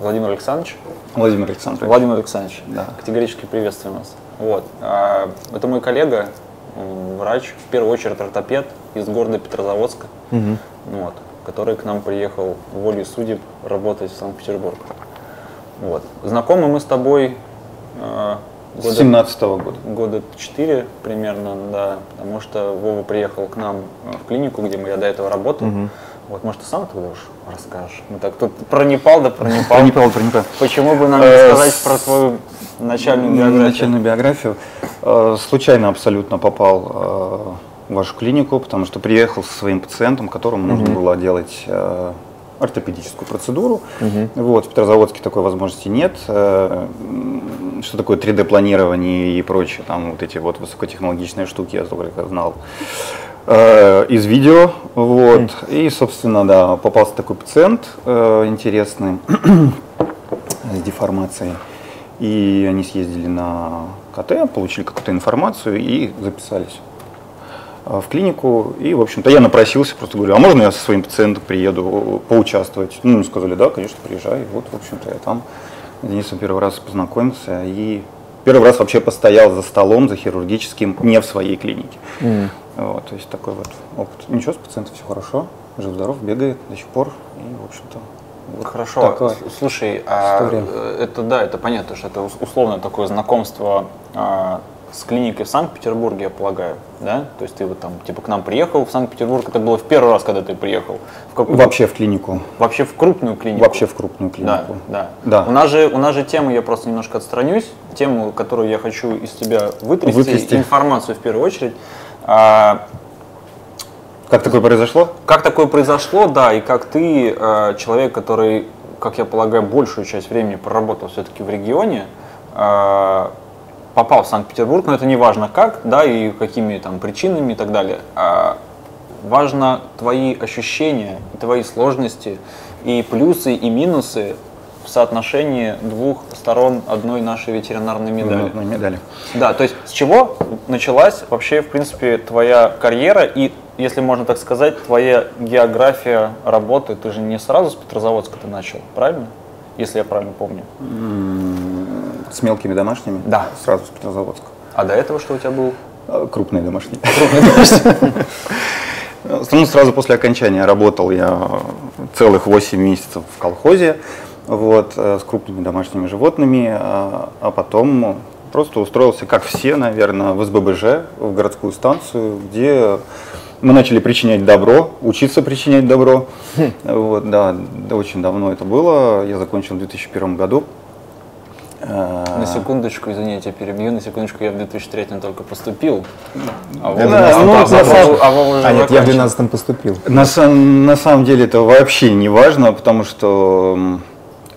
Владимир Александрович. Владимир Александрович. Владимир Александрович, Да. категорически приветствуем вас. Вот. а, Это мой коллега, врач, в первую очередь ортопед из города Петрозаводска, вот, который к нам приехал волей судеб работать в Санкт-Петербург. Вот. Знакомы мы с тобой э, года 17 года. года 4 примерно, да, потому что Вова приехал к нам э, в клинику, где мы, я до этого работал. Вот, может, ты сам тогда уж расскажешь? Мы так тут про Непал, да про Непал. Про Непал, про Непал. Почему бы нам не Э, сказать про твою начальную биографию? Начальную биографию. Э, Случайно абсолютно попал э, в вашу клинику, потому что приехал со своим пациентом, которому нужно было делать ортопедическую процедуру. Вот, в Петрозаводске такой возможности нет. Что такое 3D-планирование и прочее, там вот эти вот высокотехнологичные штуки я только знал из видео. Вот. И, собственно, да, попался такой пациент э, интересный с деформацией. И они съездили на КТ, получили какую-то информацию и записались э, в клинику. И, в общем-то, я напросился, просто говорю, а можно я со своим пациентом приеду поучаствовать? Ну, сказали, да, конечно, приезжай. И вот, в общем-то, я там с Денисом первый раз познакомился и первый раз вообще постоял за столом, за хирургическим, не в своей клинике. Вот, то есть такой вот опыт. Ничего, с пациентом все хорошо, жив-здоров, бегает до сих пор. И, в общем-то, вот Хорошо. такая Слушай, а, история. э, это да, это понятно, что это ус- условное такое знакомство а, с клиникой в Санкт-Петербурге, я полагаю, да? То есть ты вот там типа к нам приехал в Санкт-Петербург, это было в первый раз, когда ты приехал. В какую- Вообще в клинику. вообще в крупную клинику. Вообще в крупную Да, клинику. да. Да. У нас же у нас же тема, я просто немножко отстранюсь, тему, которую я хочу из тебя вытрясти, Вытрясти. информацию в первую очередь. А, Как такое произошло? Как такое произошло, да, и как ты, э, человек, который, как я полагаю, большую часть времени проработал все-таки в регионе, э, попал в Санкт-Петербург, но это не важно как, да, и какими там причинами и так далее. А важно твои ощущения, твои сложности, и плюсы, и минусы в соотношении двух сторон одной нашей ветеринарной медали. Медали. Да, то есть с чего началась вообще, в принципе, твоя карьера и, если можно так сказать, твоя география работы? Ты же не сразу с Петрозаводска ты начал, правильно? Если я правильно помню. С мелкими домашними? Да. Сразу с Петрозаводска. А до этого что у тебя был? А, Крупные домашние. Ну, сразу после окончания работал я целых 8 месяцев в колхозе вот, э, с крупными домашними животными, а а потом просто устроился, как все, наверное, в СББЖ, в городскую станцию, где мы начали причинять добро, учиться причинять добро. Вот, да, да, очень давно это было. Я закончил в 2001 году. Э, На секундочку, извини, я тебя перебью, на секундочку, я в 2003 только поступил. А Да, ну, а на Вова- самом- а Вова уже А нет, я в закончил. 12-м поступил. На, на самом деле это вообще не важно, потому что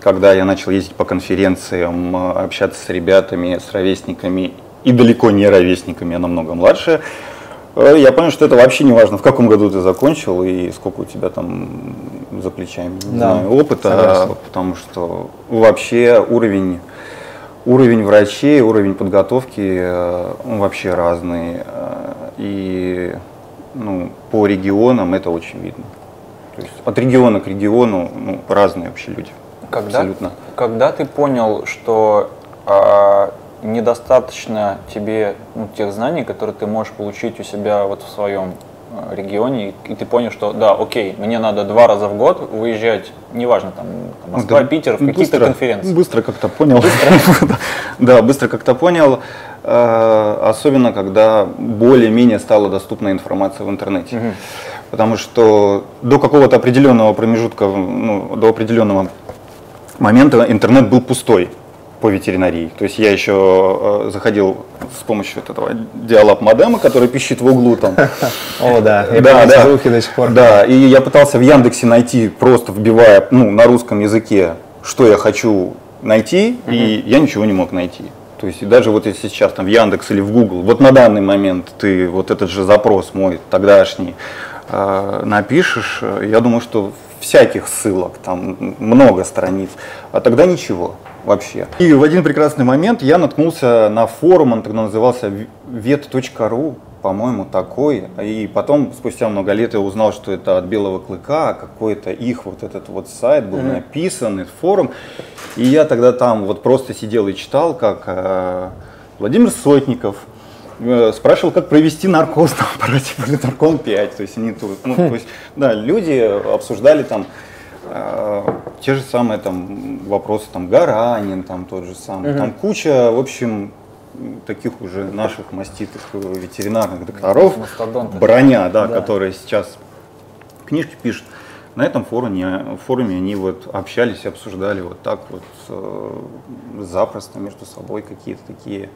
когда я начал ездить по конференциям, э, общаться с ребятами, с ровесниками и далеко не ровесниками, а намного младше, э, я понял, что это вообще не важно, в каком году ты закончил и сколько у тебя там за плечами Да, знаю, опыта, согласен. потому что вообще уровень Уровень врачей, уровень подготовки э, он вообще разный. э, И ну, по регионам это очень видно. То есть от региона к региону ну, разные вообще люди. Когда, Абсолютно. когда ты понял, что а, недостаточно тебе ну, тех знаний, которые ты можешь получить у себя вот в своем регионе, и, ты понял, что да, окей, мне надо два раза в год выезжать, неважно, там, там, Москва, Да, Питер, в какие-то быстро- конференции. Быстро как-то понял. Да, быстро как-то понял. Э, Особенно, когда более-менее стала доступна информация в интернете. Потому что до какого-то определенного промежутка, ну, до определенного момента интернет был пустой по ветеринарии. То есть я еще э, заходил с помощью этого диалаб модема, который пищит в углу там. О, да, Да, да. звуки до сих пор. Да, и я пытался в Яндексе найти, просто вбивая ну, на русском языке, что я хочу найти, и я ничего не мог найти. То есть даже вот если сейчас там в Яндекс или в Google, вот на данный момент ты вот этот же запрос мой тогдашний э, напишешь, э, я думаю, что всяких ссылок, там много страниц, а тогда ничего вообще. И в один прекрасный момент я наткнулся на форум, он тогда назывался vet.ru, по-моему, такой. И потом, спустя много лет, я узнал, что это от Белого Клыка, а какой-то их вот этот вот сайт был mm-hmm. написан, этот форум. И я тогда там вот просто сидел и читал, как э, Владимир Сотников э, спрашивал, как провести наркоз на аппарате Наркон 5. То есть они тут, ну, то есть, да, люди обсуждали там те же самые там вопросы, там Гаранин, там тот же самый, mm-hmm. там куча, в общем, таких уже наших маститых ветеринарных докторов, броня, да, да, которые сейчас книжки пишут. На этом форуме, форуме они вот общались и обсуждали вот так вот э, запросто между собой какие-то такие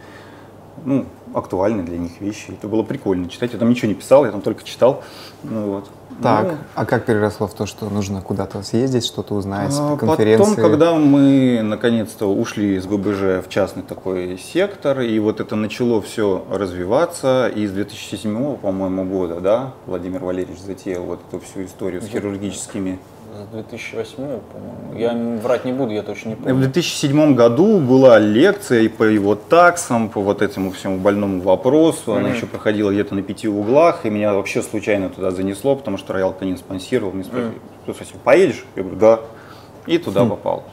ну, актуальные для них вещи. Это было прикольно читать. Я там ничего не писал, я там только читал. Ну, вот. Так, ну, а как переросло в то, что нужно куда-то съездить, что-то узнать, а, конференции? Потом, когда мы наконец-то ушли из ГБЖ в частный такой сектор, и вот это начало все развиваться, и с 2007, по-моему, года, да, Владимир Валерьевич затеял вот эту всю историю с хирургическими 2008, по-моему. Я врать не буду, я точно не помню. В 2007 году была лекция и по его таксам, по вот этому всему больному вопросу. Mm-hmm. Она еще проходила где-то на пяти углах, и меня вообще случайно туда занесло, потому что Роял Канин спонсировал. Мне спросили, mm-hmm. поедешь? Я говорю, да. И туда mm-hmm. попал.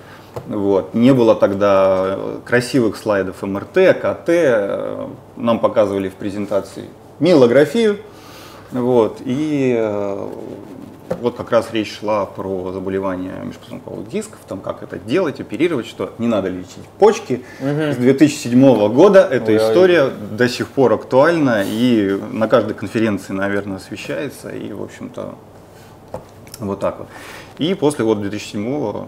Вот. Не было тогда красивых слайдов МРТ, КТ. Нам показывали в презентации милографию. Вот. И э, вот как раз речь шла про заболевания межпозвонковых дисков, там как это делать, оперировать, что не надо лечить почки. Угу. С 2007 года эта Ой, история до сих пор актуальна и на каждой конференции, наверное, освещается. И, в общем-то, вот так вот. И после вот 2007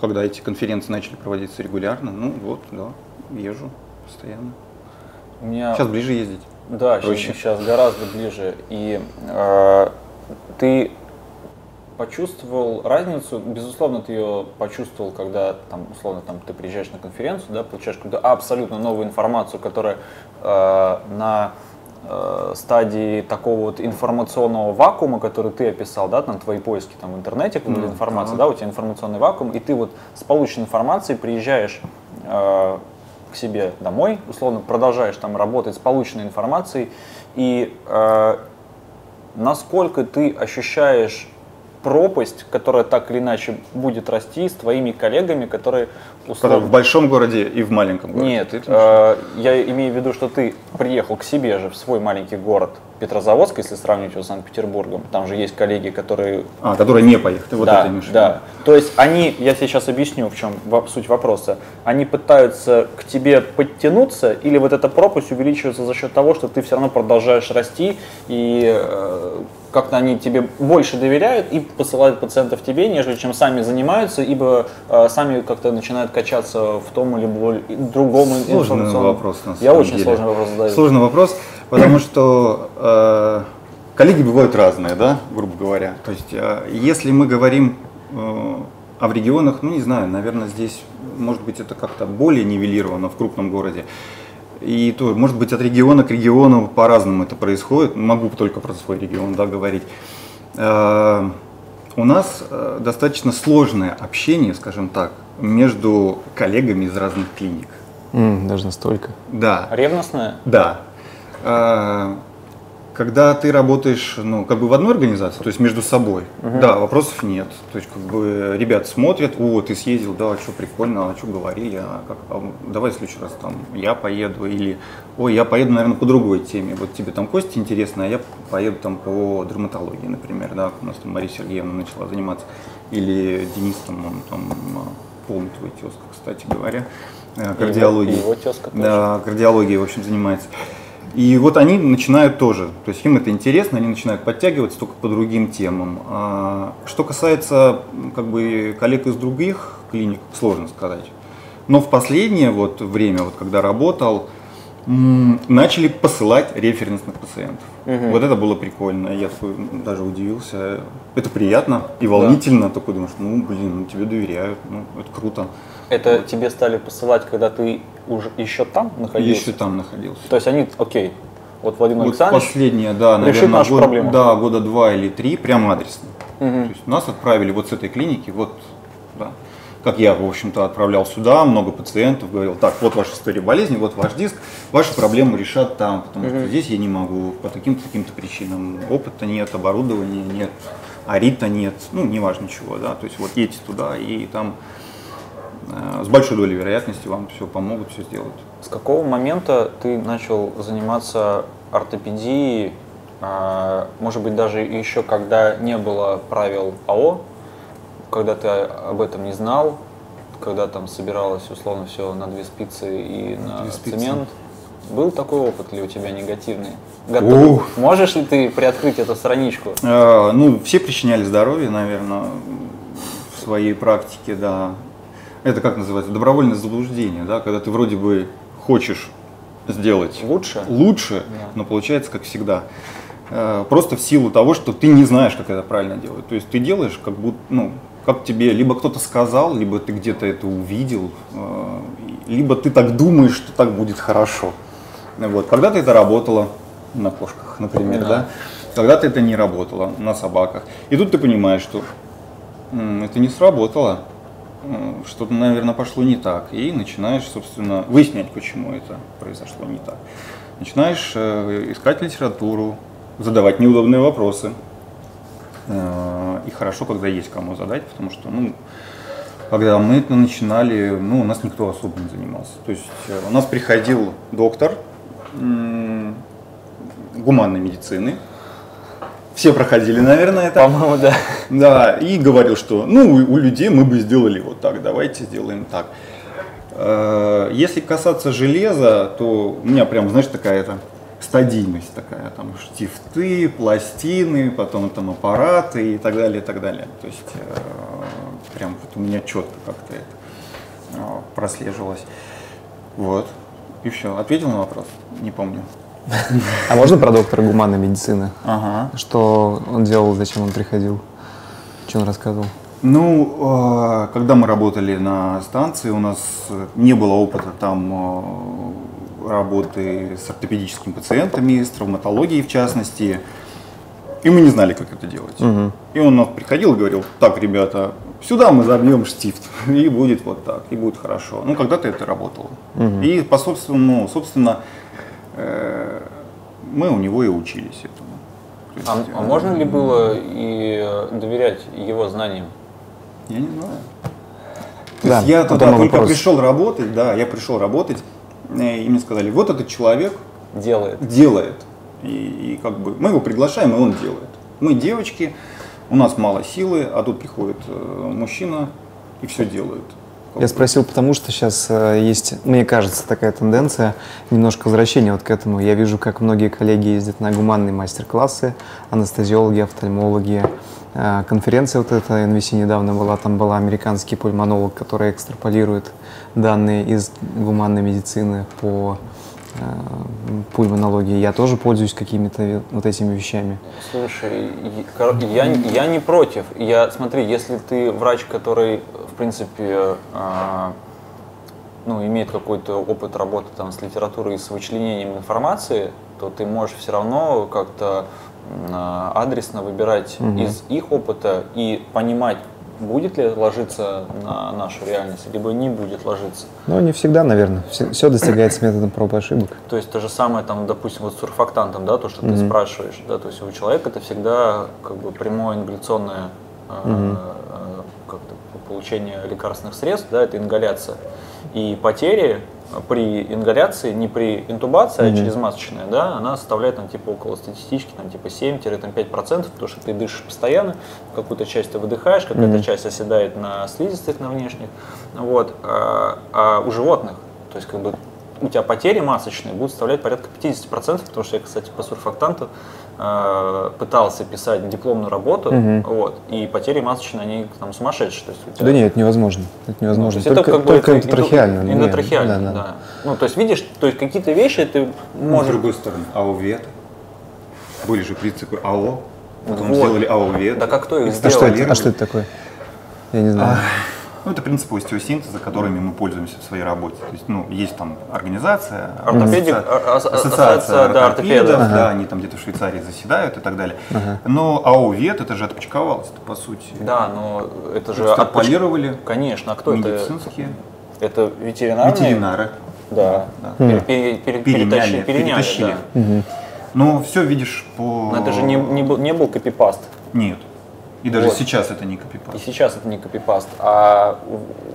когда эти конференции начали проводиться регулярно, ну вот, да, езжу постоянно. У меня... Сейчас ближе ездить. Да, Проще. сейчас гораздо ближе. И э, ты почувствовал разницу, безусловно, ты ее почувствовал, когда там, условно, там, ты приезжаешь на конференцию, да, получаешь какую-то абсолютно новую информацию, которая э, на э, стадии такого вот информационного вакуума, который ты описал, да, там твои поиски там в интернете, когда mm, информация, да, у тебя информационный вакуум, и ты вот с полученной информацией приезжаешь э, к себе домой, условно продолжаешь там работать с полученной информацией, и э, насколько ты ощущаешь пропасть, которая так или иначе будет расти с твоими коллегами, которые условно... В большом городе и в маленьком городе? Нет, э, я имею в виду, что ты приехал к себе же в свой маленький город Петрозаводск, если сравнивать его с Санкт-Петербургом. Там же есть коллеги, которые... А, которые не поехали, вот да, это Да, то есть они, я сейчас объясню, в чем суть вопроса, они пытаются к тебе подтянуться или вот эта пропасть увеличивается за счет того, что ты все равно продолжаешь расти и э, как-то они тебе больше доверяют и посылают пациентов тебе, нежели чем сами занимаются, ибо э, сами как-то начинают качаться в том или другом Сложный информационном... вопрос, на Я очень деле. сложный вопрос задаю. Сложный вопрос, потому что э, коллеги бывают разные, да, грубо говоря. То есть, э, если мы говорим э, а в регионах, ну не знаю, наверное, здесь, может быть, это как-то более нивелировано в крупном городе. И то, может быть, от региона к региону по-разному это происходит. Могу только про свой регион да, говорить. Э, у нас э, достаточно сложное общение, скажем так, между коллегами из разных клиник. Mm, даже настолько? Да. Ревностное? Да. Э, когда ты работаешь, ну, как бы в одной организации, то есть между собой, угу. да, вопросов нет. То есть, как бы, ребят смотрят, о, ты съездил, да, что прикольно, а что говорили, а как, а давай в следующий раз там я поеду, или, ой, я поеду, наверное, по другой теме. Вот тебе там кости интересно, а я поеду там по дерматологии, например, да, у нас там Мария Сергеевна начала заниматься, или Денис там, он там полный твой тезка, кстати говоря, э, кардиологией. Его, его тезка тоже. Да, кардиологией, в общем, занимается. И вот они начинают тоже, то есть им это интересно, они начинают подтягиваться только по другим темам. А что касается как бы коллег из других клиник, сложно сказать. Но в последнее вот время, вот когда работал, начали посылать референсных пациентов. Угу. Вот это было прикольно. Я такой даже удивился. Это приятно и волнительно. Да. Такой думаешь, ну блин, ну, тебе доверяют, ну это круто. Это вот. тебе стали посылать, когда ты уже еще там находился? Еще там находился. То есть они, окей, вот Владимир вот Александрович последнее, да, наверное, нашу год, проблему. Да, года два или три, прям адресно. Угу. То есть нас отправили вот с этой клиники, вот, да. как я, в общем-то, отправлял сюда много пациентов, говорил, так, вот ваша история болезни, вот ваш диск, ваши проблемы решат там, потому что здесь я не могу по таким-то таким-то причинам. Опыта нет, оборудования нет, арита нет, ну, неважно чего, да, то есть вот едьте туда и там с большой долей вероятности вам все помогут, все сделают. С какого момента ты начал заниматься ортопедией, а, может быть, даже еще когда не было правил АО, когда ты об этом не знал, когда там собиралось условно все на две спицы и на Две спицы. цемент. Был такой опыт ли у тебя негативный? Готов? Ух. Можешь ли ты приоткрыть эту страничку? Э, Ну, все причиняли здоровье, наверное, в своей практике, да. Это как называется? Добровольное заблуждение, да, когда ты вроде бы хочешь сделать Лучше? лучше, но получается как всегда. Э, Просто в силу того, что ты не знаешь, как это правильно делать. То есть ты делаешь, как будто, ну, как тебе либо кто-то сказал, либо ты где-то это увидел, э, либо ты так думаешь, что так будет хорошо. Вот. Когда-то это работало на кошках, например, Да. да. Когда-то это не работало на собаках. И тут ты понимаешь, что это не сработало, что-то, наверное, пошло не так. И начинаешь, собственно, выяснять, почему это произошло не так. Начинаешь э, искать литературу, задавать неудобные вопросы. Э, И хорошо, когда есть кому задать, потому что, ну, когда мы это начинали, ну, у нас никто особо не занимался. То есть э, у нас приходил доктор гуманной медицины. Все проходили, наверное, это. По-моему, да. Да, и говорил, что ну у людей мы бы сделали вот так, давайте сделаем так. Э, Если касаться железа, то у меня прям, знаешь, такая это стадийность такая, там штифты, пластины, потом там аппараты и так далее, и так далее. То есть э, прям вот у меня четко как-то это э, прослеживалось. Вот. И все. Ответил на вопрос? Не помню. А можно про доктора гуманной медицины? Ага. Что он делал, зачем он приходил? Что он рассказывал? Ну, э, когда мы работали на станции, у нас не было опыта там э, работы с ортопедическими пациентами, с травматологией в частности. И мы не знали, как это делать. И он нас приходил и говорил, так, ребята, сюда мы забьем штифт, и будет вот так, и будет хорошо. Ну, когда-то это работало. И по собственному, собственно, э, мы у него и учились этому. То А, есть, а э, можно ли было и э, доверять его знаниям? Я не знаю. То Да, есть я туда только вопрос. пришел работать, да, я пришел работать, э, и мне сказали, вот этот человек Делает. делает. И, и как бы мы его приглашаем, и он делает. Мы девочки, у нас мало силы, а тут приходит э, мужчина и все делает. Я спросил, потому что сейчас э, есть, мне кажется, такая тенденция, немножко возвращения вот к этому. Я вижу, как многие коллеги ездят на гуманные мастер-классы, анестезиологи, офтальмологи. Э, Конференция вот эта NVC недавно была, там была американский пульмонолог, который экстраполирует данные из гуманной медицины по пульмонологии. Я тоже пользуюсь какими-то вот этими вещами. Слушай, я, я не против. Я, смотри, если ты врач, который, в принципе, а, ну, имеет какой-то опыт работы там, с литературой и с вычленением информации, то ты можешь все равно как-то а, адресно выбирать из их опыта и понимать, будет ли ложиться на нашу реальность, либо не будет ложиться. Но не всегда, наверное. Все, достигается методом проб и ошибок. То есть то же самое, там, допустим, вот с сурфактантом, да, то, что ты спрашиваешь, да, то есть у человека это всегда как бы прямое ингаляционное э, э, как-то получение лекарственных средств, да, это ингаляция. И потери при ингаляции, не при интубации, а через масочное, да, она составляет там типа около статистически, там типа 7-5%, потому что ты дышишь постоянно, какую-то часть ты выдыхаешь, какая-то часть оседает на слизистых, на внешних, вот, а, а у животных, то есть как бы у тебя потери масочные будут составлять порядка 50%, потому что я, кстати, по сурфактанту э, пытался писать дипломную работу, вот, и потери масочные, они там сумасшедшие. То есть тебя- Да нет, это невозможно. Это ну, невозможно. то есть только это как бы только это эндотрахеально. инду- эндотрахеально, Нет, да, да, да. Ну, то есть, видишь, то есть какие-то вещи ты Ну, с можешь... другой стороны, АОВЕТ. Были же принципы АО. Потом Вот. сделали АОВЕТ. Да как кто их А что, сделал? это, а что это такое? Я не знаю. Ну, это принципы остеосинтеза, которыми мы пользуемся в своей работе. То есть, ну, есть там организация, Ортопедик, ассоциация, а- ас- ассоциация ассоциация, да, ортопедов, ортопедов. да, они там где-то в Швейцарии заседают и так далее. Но АО ВЕТ, это же отпочковалось по сути. Да, но это же... Экстраполировали Конечно, а кто это? медицинские Это ветеринарные? ветеринары. Да. Да. Пере- пере- пере- Переняли, перетащи- переняли, перетащили. да. Но все видишь по... Но это же не, не, был, не был копипаст. Нет. И даже Вот. сейчас это не И копипаст. сейчас это не копипаст. А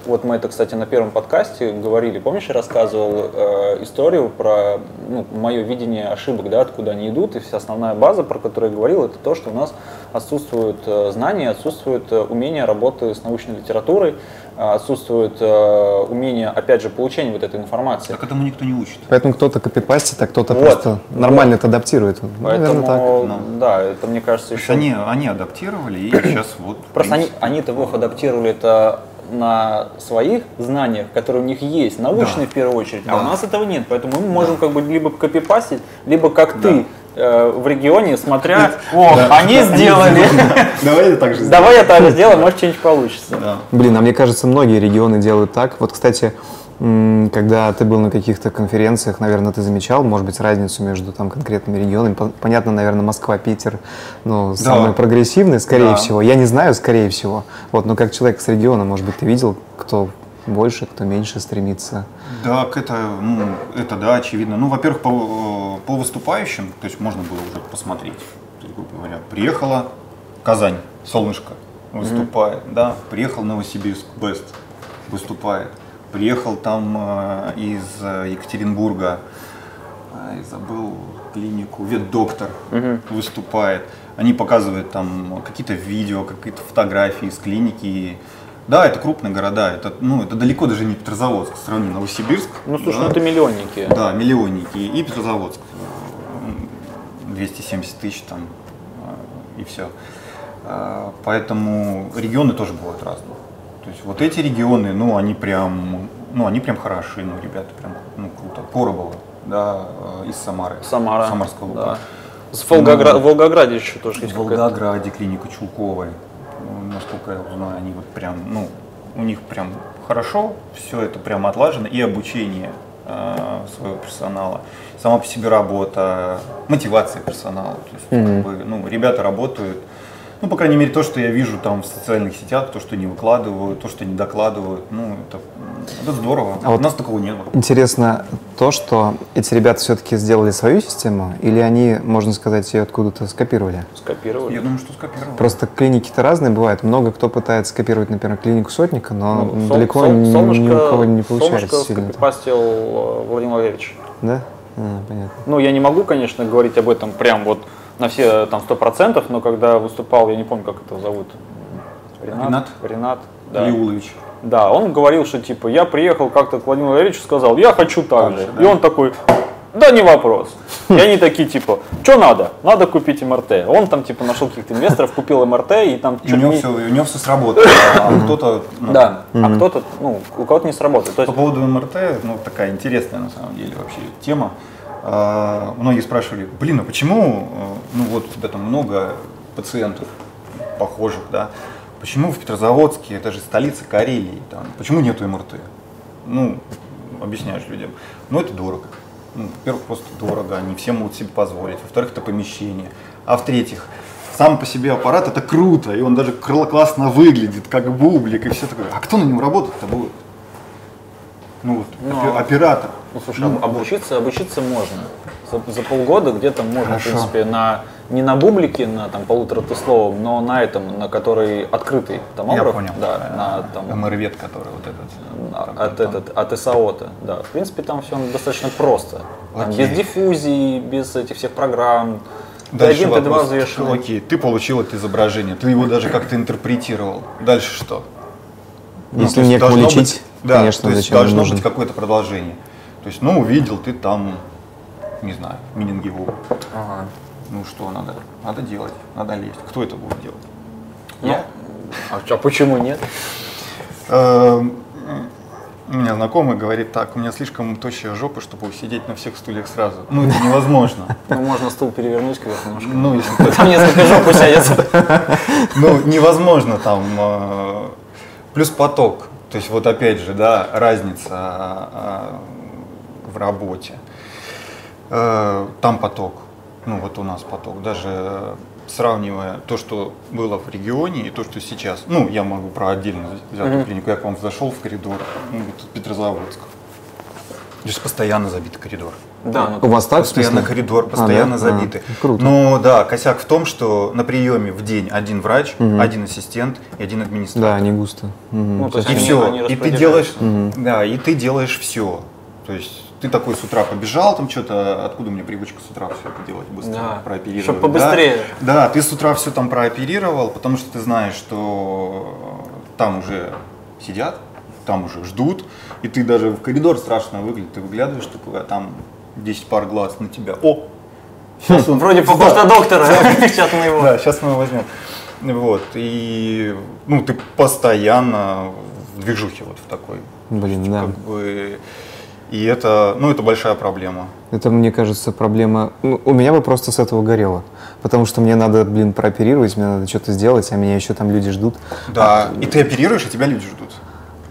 вот мы это, кстати, на первом подкасте говорили. Помнишь, я рассказывал э, историю про ну, мое видение ошибок, да, откуда они идут. И вся основная база, про которую я говорил, это то, что у нас отсутствуют э, знания, отсутствует э, умение работы с научной литературой, отсутствует э, умение, опять же, получения вот этой информации. Так этому никто не учит. Поэтому кто-то копипастит, а кто-то Вот, просто нормально это адаптирует. Наверное, так. Поэтому, Ну. да, это, мне кажется, То есть еще... они, они адаптировали и сейчас вот... Просто они, они-то Вов адаптировали это на своих знаниях, которые у них есть, научные Да. в первую очередь, а Да. у нас этого нет. Поэтому мы можем как бы либо копипастить, либо как ты э, в регионе, смотря, о, они сделали, Давай я так же давай я так же сделаю, может что-нибудь получится. Да. Блин, а мне кажется, многие регионы делают так. Вот, кстати, когда ты был на каких-то конференциях, наверное, ты замечал, может быть, разницу между там конкретными регионами. Пон- Понятно, наверное, Москва, Питер, ну, самые прогрессивные, скорее Да. всего. Я не знаю, скорее всего. Вот, но как человек с региона, может быть, ты видел, кто больше, кто меньше стремится. Так, это, ну, это да, очевидно. Ну, во-первых, по, по выступающим, то есть можно было уже посмотреть. То есть, грубо говоря, приехала Казань, солнышко, выступает, да, приехал Новосибирск, Бест, выступает. Приехал там э, из э, Екатеринбурга, ай, забыл клинику, ветдоктор выступает. Они показывают там какие-то видео, какие-то фотографии из клиники. Да, это крупные города, это, ну, это далеко даже не Петрозаводск, сравни Новосибирск. Ну, слушай, да, ну это миллионники. да, миллионники. И Петрозаводск. м, 270 тысяч там э, и все. Поэтому регионы тоже бывают разные. То есть вот эти регионы, ну, они прям, ну, они прям хороши, ну, ребята прям, ну, круто. Коробово, да, э, из Самары. Самара. Самарского да. С Волгогра- в Волгограде еще тоже есть В. Волгограде клиника Чулковой, ну, насколько я знаю, они вот прям, ну, у них прям хорошо, все это прям отлажено, и обучение э, своего персонала, сама по себе работа, мотивация персонала. То есть, как бы, ну, ребята работают, ну, по крайней мере, то, что я вижу там в социальных сетях, то, что они выкладывают, то, что они докладывают, ну, это, это здорово. А вот У нас такого не было. Интересно то, что эти ребята все-таки сделали свою систему, или они, можно сказать, ее откуда-то скопировали? Скопировали. Я думаю, что скопировал. Просто клиники-то разные бывают. Много кто пытается скопировать, например, клинику сотника, но Ну, Сол- далеко Сол- ни, солнышко, ни у кого не получается солнышко сильно. скопипастил э, Владимир Валерьевич. Да? А, понятно. Ну, я не могу, конечно, говорить об этом прям вот на все там сто процентов, но когда выступал, я не помню, как это зовут. Ренат? Ренат? Ренат, да. Леулович. Да, он говорил, что типа я приехал как-то к Владимиру Валерьевичу, сказал, я хочу так, же. да. И он такой, да не вопрос. И они такие типа, что надо? Надо купить МРТ. Он там типа нашел каких-то инвесторов, купил МРТ и там И у него не- все, у него все сработало, а кто-то, ну, Да, а кто-то, ну, у кого-то не сработает. То По есть, поводу МРТ, ну, такая интересная на самом деле вообще тема. А, Многие спрашивали, блин, а почему, э, ну вот у тебя там много пациентов похожих, да, почему в Петрозаводске, это же столица Карелии, там, почему нету МРТ? Ну, объясняешь людям, ну это дорого. Ну, во-первых, просто дорого, не все могут себе позволить. Во-вторых, это помещение. А в-третьих, сам по себе аппарат это круто, и он даже классно выглядит, как бублик, и все такое. А кто на нем работать-то будет? Ну вот, Ну, а- оператор. ну, слушай, об- обучиться, обучиться можно. За, за полгода где-то можно, Хорошо. в принципе, на не на бублике, на там полуторатесловом, но на этом, на который открытый томограф. Я понял. Да, на там МРВет, который вот этот. А- там, от, там. этот, от САО-то, да. В принципе, там все достаточно просто. Там без диффузии, без этих всех программ. Дальше Т1, Т2 вопрос. взвешенный. Окей, ты получил это изображение, ты его даже как-то интерпретировал. Дальше что? Ну, Если есть некому должно лечить, быть- да, конечно, то есть должно нужен? быть какое-то продолжение. То есть, ну, увидел ты там, не знаю, менингиом. Ага. Ну что надо? Надо делать, надо лезть. Кто это будет делать? Ну, Я? а, чё, а почему нет? Эм, У меня знакомый говорит так, у меня слишком тощая жопа, чтобы сидеть на всех стульях сразу. Ну, это невозможно. Ну, можно стул перевернуть кверху немножко. Ну, если Там несколько жоп усядется. ну, невозможно там. э, Плюс поток. То есть вот опять же, да, разница а, в работе. Э, там поток, ну вот у нас поток, даже сравнивая то, что было в регионе и то, что сейчас. Ну, я могу про отдельно взятую mm-hmm. клинику. Я к вам зашел в коридор, ну, Петрозаводск. Здесь постоянно забит коридор. Да, у вас так постоянно коридор, постоянно а, да? забиты. А, круто. Но да, косяк в том, что на приеме в день один врач, угу. один ассистент и один администратор. Да, не густо. Угу. Ну, то есть и они, все. Они и ты делаешь, угу. да, и ты делаешь все. То есть ты такой с утра побежал, там что-то, откуда меня привычка с утра все это делать быстро, да, прооперировать. Чтобы побыстрее. Да? да, ты с утра все там прооперировал, потому что ты знаешь, что там уже сидят, там уже ждут, и ты даже в коридор страшно выглядит, ты выглядываешь такой, а там 10 пар глаз на тебя. О! Сейчас он вроде похож на доктора, сейчас мы его. Да, сейчас мы его возьмем. Вот, и ну, ты постоянно в движухе вот в такой. Блин, да. Как бы, и это, ну, это большая проблема. Это, мне кажется, проблема... Ну, у меня бы просто с этого горело. Потому что мне надо, блин, прооперировать, мне надо что-то сделать, а меня еще там люди ждут. Да, а, и ты оперируешь, а тебя люди ждут.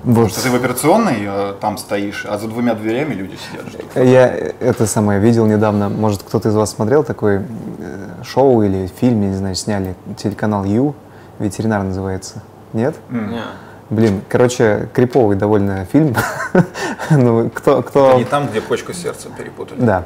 Вот. Потому что ты в операционной э, там стоишь, а за двумя дверями люди сидят. Ждут. Я это самое видел недавно. Может, кто-то из вас смотрел такое э, шоу или фильм, я не знаю, сняли телеканал Ю, ветеринар называется. Нет? Mm. Блин, короче, криповый довольно фильм. ну, кто, кто... Это не там, где почку сердца перепутали. Да.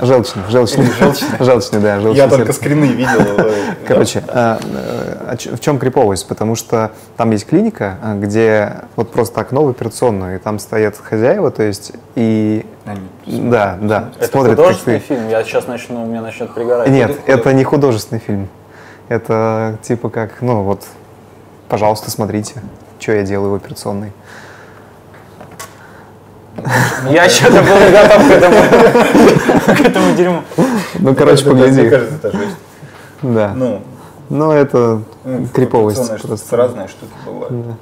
Желчный, желчный. желчный. желчный, да. Желчный Я сердце. только скрины видел. Короче, а, а, в чем криповость? Потому что там есть клиника, где вот просто окно в операционную, и там стоят хозяева, то есть, и... Они да, да. Это смотрят, художественный фильм? Я сейчас начну, у меня начнет пригорать. Нет, это не художественный фильм. Это типа как, ну вот, пожалуйста, смотрите что я делаю в операционной. Я что-то был не готов к этому, к этому дерьму. Ну, короче, погляди. Мне кажется, это жесть. Да. Ну, ну это ну, криповость. Просто разные штуки бывают. Да.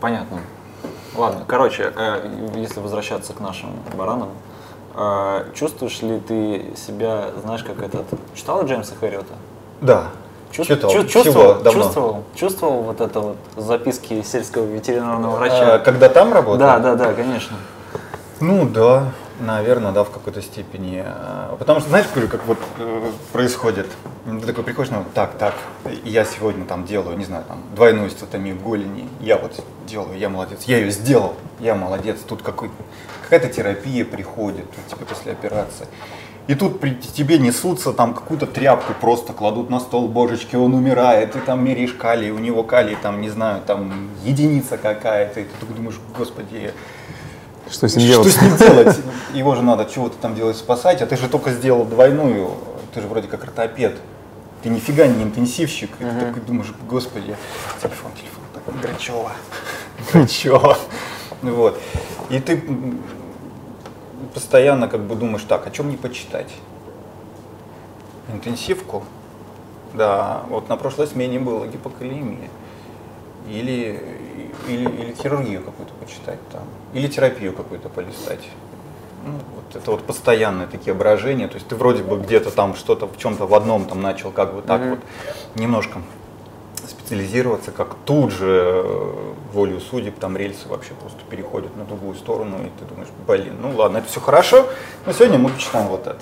Понятно. Ладно, короче, э, если возвращаться к нашим баранам, э, чувствуешь ли ты себя, знаешь, как этот... Читал Джеймса Хэрриота? Да. Чувствовал, чувствовал, чувствовал, чувствовал вот это вот записки сельского ветеринарного врача. А, когда там работал? Да, да, да, конечно. Ну да, наверное, да, в какой-то степени. А, потому что, знаешь, говорю, как вот э, происходит. Ты такой приходишь, ну, так, так, я сегодня там делаю, не знаю, там, двойную статомию голени, я вот делаю, я молодец, я ее сделал, я молодец, тут какой, какая-то терапия приходит, типа после операции. И тут при тебе несутся там какую-то тряпку просто кладут на стол, божечки, он умирает, ты там меряешь калий, у него калий там, не знаю, там единица какая-то, и ты такой думаешь, господи, что с ним делать? Что с ним делать? Его же надо чего-то там делать, спасать, а ты же только сделал двойную, ты же вроде как ортопед, ты нифига не интенсивщик, и ты такой думаешь, господи, телефон, телефон, Грачева, Грачева, вот. И ты постоянно как бы думаешь, так, о чем мне почитать? Интенсивку? Да, вот на прошлой смене было гипокалемия. Или, или, или хирургию какую-то почитать там. Или терапию какую-то полистать. Ну, вот это вот постоянные такие брожения. То есть ты вроде бы где-то там что-то в чем-то в одном там начал как бы так mm-hmm. вот немножко специализироваться, как тут же э, волю судеб там рельсы вообще просто переходят на другую сторону, и ты думаешь, блин, ну ладно, это все хорошо, но сегодня мы почитаем вот это.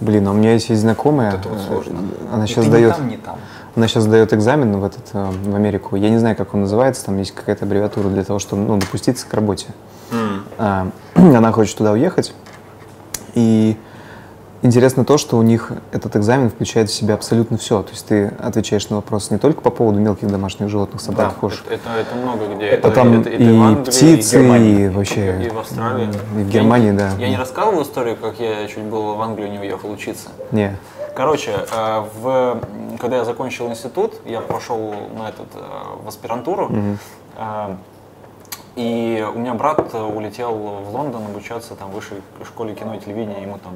Блин, а у меня есть, есть знакомая, вот это вот сложно. Э, она и сейчас дает, не там, не там. она сейчас дает экзамен в этот э, в Америку. Я не знаю, как он называется, там есть какая-то аббревиатура для того, чтобы ну, допуститься к работе. Mm. Она хочет туда уехать, и Интересно то, что у них этот экзамен включает в себя абсолютно все. То есть ты отвечаешь на вопросы не только по поводу мелких домашних животных, собак, да, кошек. Это, это, это много где. Это, это там это, это и, и Англии, птицы, и, и вообще... И в Австралии. И в Германии, я, да. Я не рассказывал историю, как я чуть было в Англию не уехал учиться? Не. Короче, э, в, когда я закончил институт, я пошел на этот, э, в аспирантуру, угу. И у меня брат улетел в Лондон обучаться там в высшей школе кино и телевидения, ему там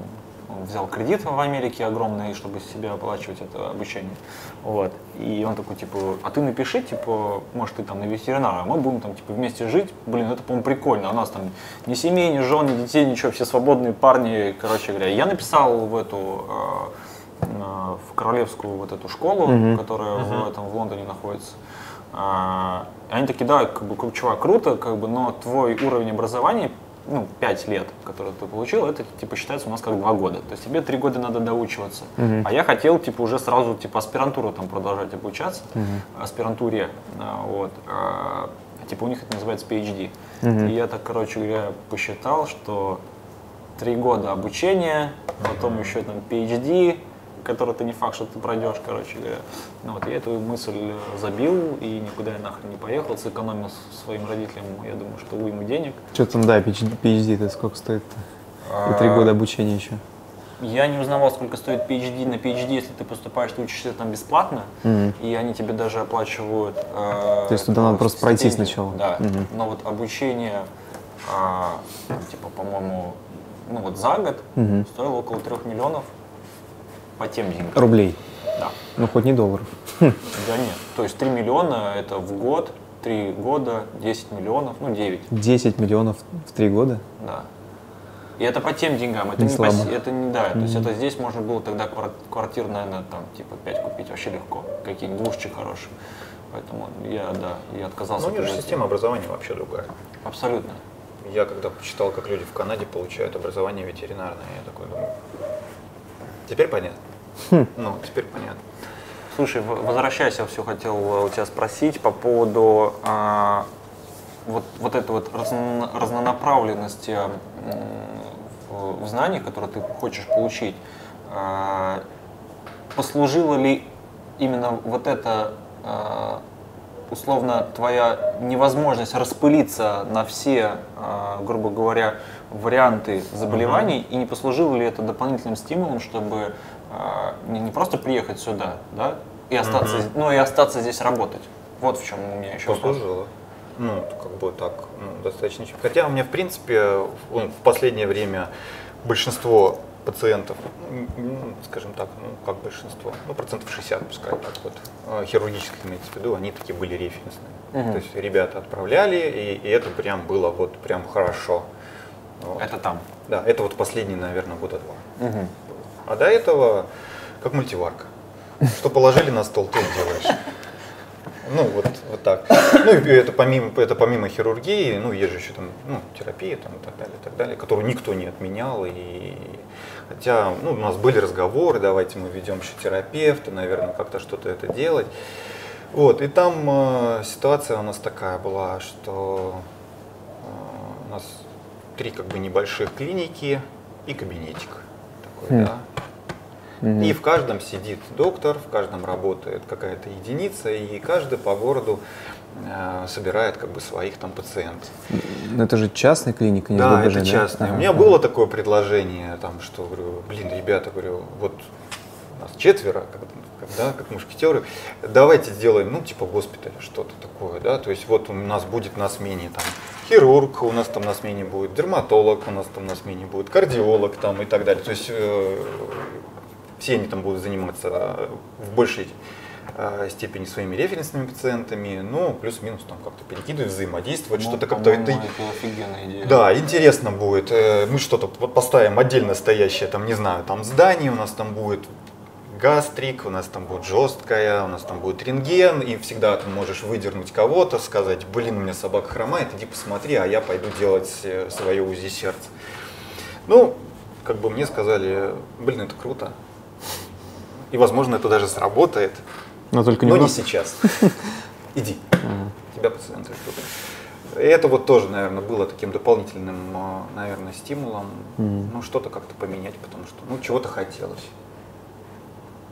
он взял кредит в Америке огромный, чтобы себе оплачивать это обучение. Вот. И он такой, типа, а ты напиши, типа, может, ты там на ветеринара, а мы будем там, типа, вместе жить. Блин, это, по-моему, прикольно. У нас там ни семей, ни жен, ни детей, ничего, все свободные парни, короче говоря. Я написал в эту, э, в королевскую вот эту школу, mm-hmm. которая mm-hmm. в этом в Лондоне находится. А, они такие, да, как бы, чувак, круто, как бы, но твой уровень образования ну, 5 лет, которые ты получил, это типа считается у нас как 2 года. То есть тебе 3 года надо доучиваться. Uh-huh. А я хотел типа уже сразу типа аспирантуру там продолжать обучаться, uh-huh. аспирантуре. А, вот. А, типа у них это называется PhD. Uh-huh. И я так, короче говоря, посчитал, что 3 года обучения, потом еще там PhD, который ты не факт, что ты пройдешь, короче говоря. Ну, вот, я эту мысль э, забил и никуда я нахрен не поехал, сэкономил своим родителям, я думаю, что уйму денег. Что там, да, PhD, это сколько стоит -то? И три года обучения еще. Я не узнавал, сколько стоит PhD на PhD, если ты поступаешь, ты учишься там бесплатно, mm-hmm. и они тебе даже оплачивают. Э, То есть туда надо просто пройти сначала. Да. Mm-hmm. Но вот обучение, э, типа, по-моему, ну вот за год mm-hmm. стоило около трех миллионов по тем деньгам. Рублей? Да. Ну, хоть не долларов. Да нет. То есть 3 миллиона это в год, 3 года, 10 миллионов, ну 9. 10 миллионов в 3 года? Да. И это по тем деньгам, это не, не по, это не да, mm-hmm. то есть это здесь можно было тогда квартир, наверное, там типа 5 купить вообще легко, какие-нибудь двушечки хорошие. Поэтому я, да, я отказался. Ну, у них же система образования вообще другая. Абсолютно. Я когда почитал, как люди в Канаде получают образование ветеринарное, я такой думаю, Теперь понятно. Хм. Ну, теперь понятно. Слушай, возвращаясь, я все хотел у тебя спросить по поводу а, вот, вот этой вот разно, разнонаправленности в, в знаниях, которые ты хочешь получить. А, послужило ли именно вот это а, условно твоя невозможность распылиться на все, а, грубо говоря, варианты заболеваний, угу. и не послужило ли это дополнительным стимулом, чтобы э, не, не просто приехать сюда, да, и остаться, угу. но и остаться здесь работать. Вот в чем у меня еще послужило. Ну, как бы так, ну, достаточно. Хотя у меня, в принципе, в последнее время большинство пациентов, ну, скажем так, ну, как большинство, ну, процентов 60, пускай так вот, э, хирургических имеется в виду, они такие были референсные. Угу. То есть ребята отправляли, и, и это прям было вот прям хорошо. Вот. Это там? Да, это вот последние, наверное, года два. Угу. А до этого как мультиварка. Что положили на стол, ты делаешь. Ну, вот, вот так. Ну, и это помимо, это помимо хирургии, ну, есть же еще там, ну, терапия там и так далее, и так далее, которую никто не отменял. И, хотя, ну, у нас были разговоры, давайте мы ведем еще терапевта, наверное, как-то что-то это делать. Вот, и там э, ситуация у нас такая была, что э, у нас три как бы небольших клиники и кабинетик такой, mm. да. Mm-hmm. И в каждом сидит доктор, в каждом работает какая-то единица, и каждый по городу э, собирает как бы своих там пациентов. Но это же частная клиника, не Да, это частная. Ага. У меня было такое предложение, там, что говорю, блин, ребята, говорю, вот нас четверо, да, как мушкетеры, давайте сделаем, ну, типа госпиталя, что-то такое, да, то есть вот у нас будет на смене там хирург, у нас там на смене будет дерматолог, у нас там на смене будет кардиолог там и так далее, то есть э, все они там будут заниматься в большей э, степени своими референсными пациентами, ну, плюс-минус там как-то перекидывать, взаимодействовать, ну, что-то как-то это... это офигенная идея. Да, интересно будет. Э, мы что-то поставим отдельно стоящее, там, не знаю, там здание у нас там будет гастрик, у нас там будет жесткая, у нас там будет рентген, и всегда ты можешь выдернуть кого-то, сказать, блин, у меня собака хромает, иди посмотри, а я пойду делать э, свое УЗИ сердца. Ну, как бы мне сказали, блин, это круто. И, возможно, это даже сработает. Но только не, но не сейчас. Иди. Тебя пациенты ждут. И это вот тоже, наверное, было таким дополнительным, э, наверное, стимулом, ну, что-то как-то поменять, потому что, ну, чего-то хотелось.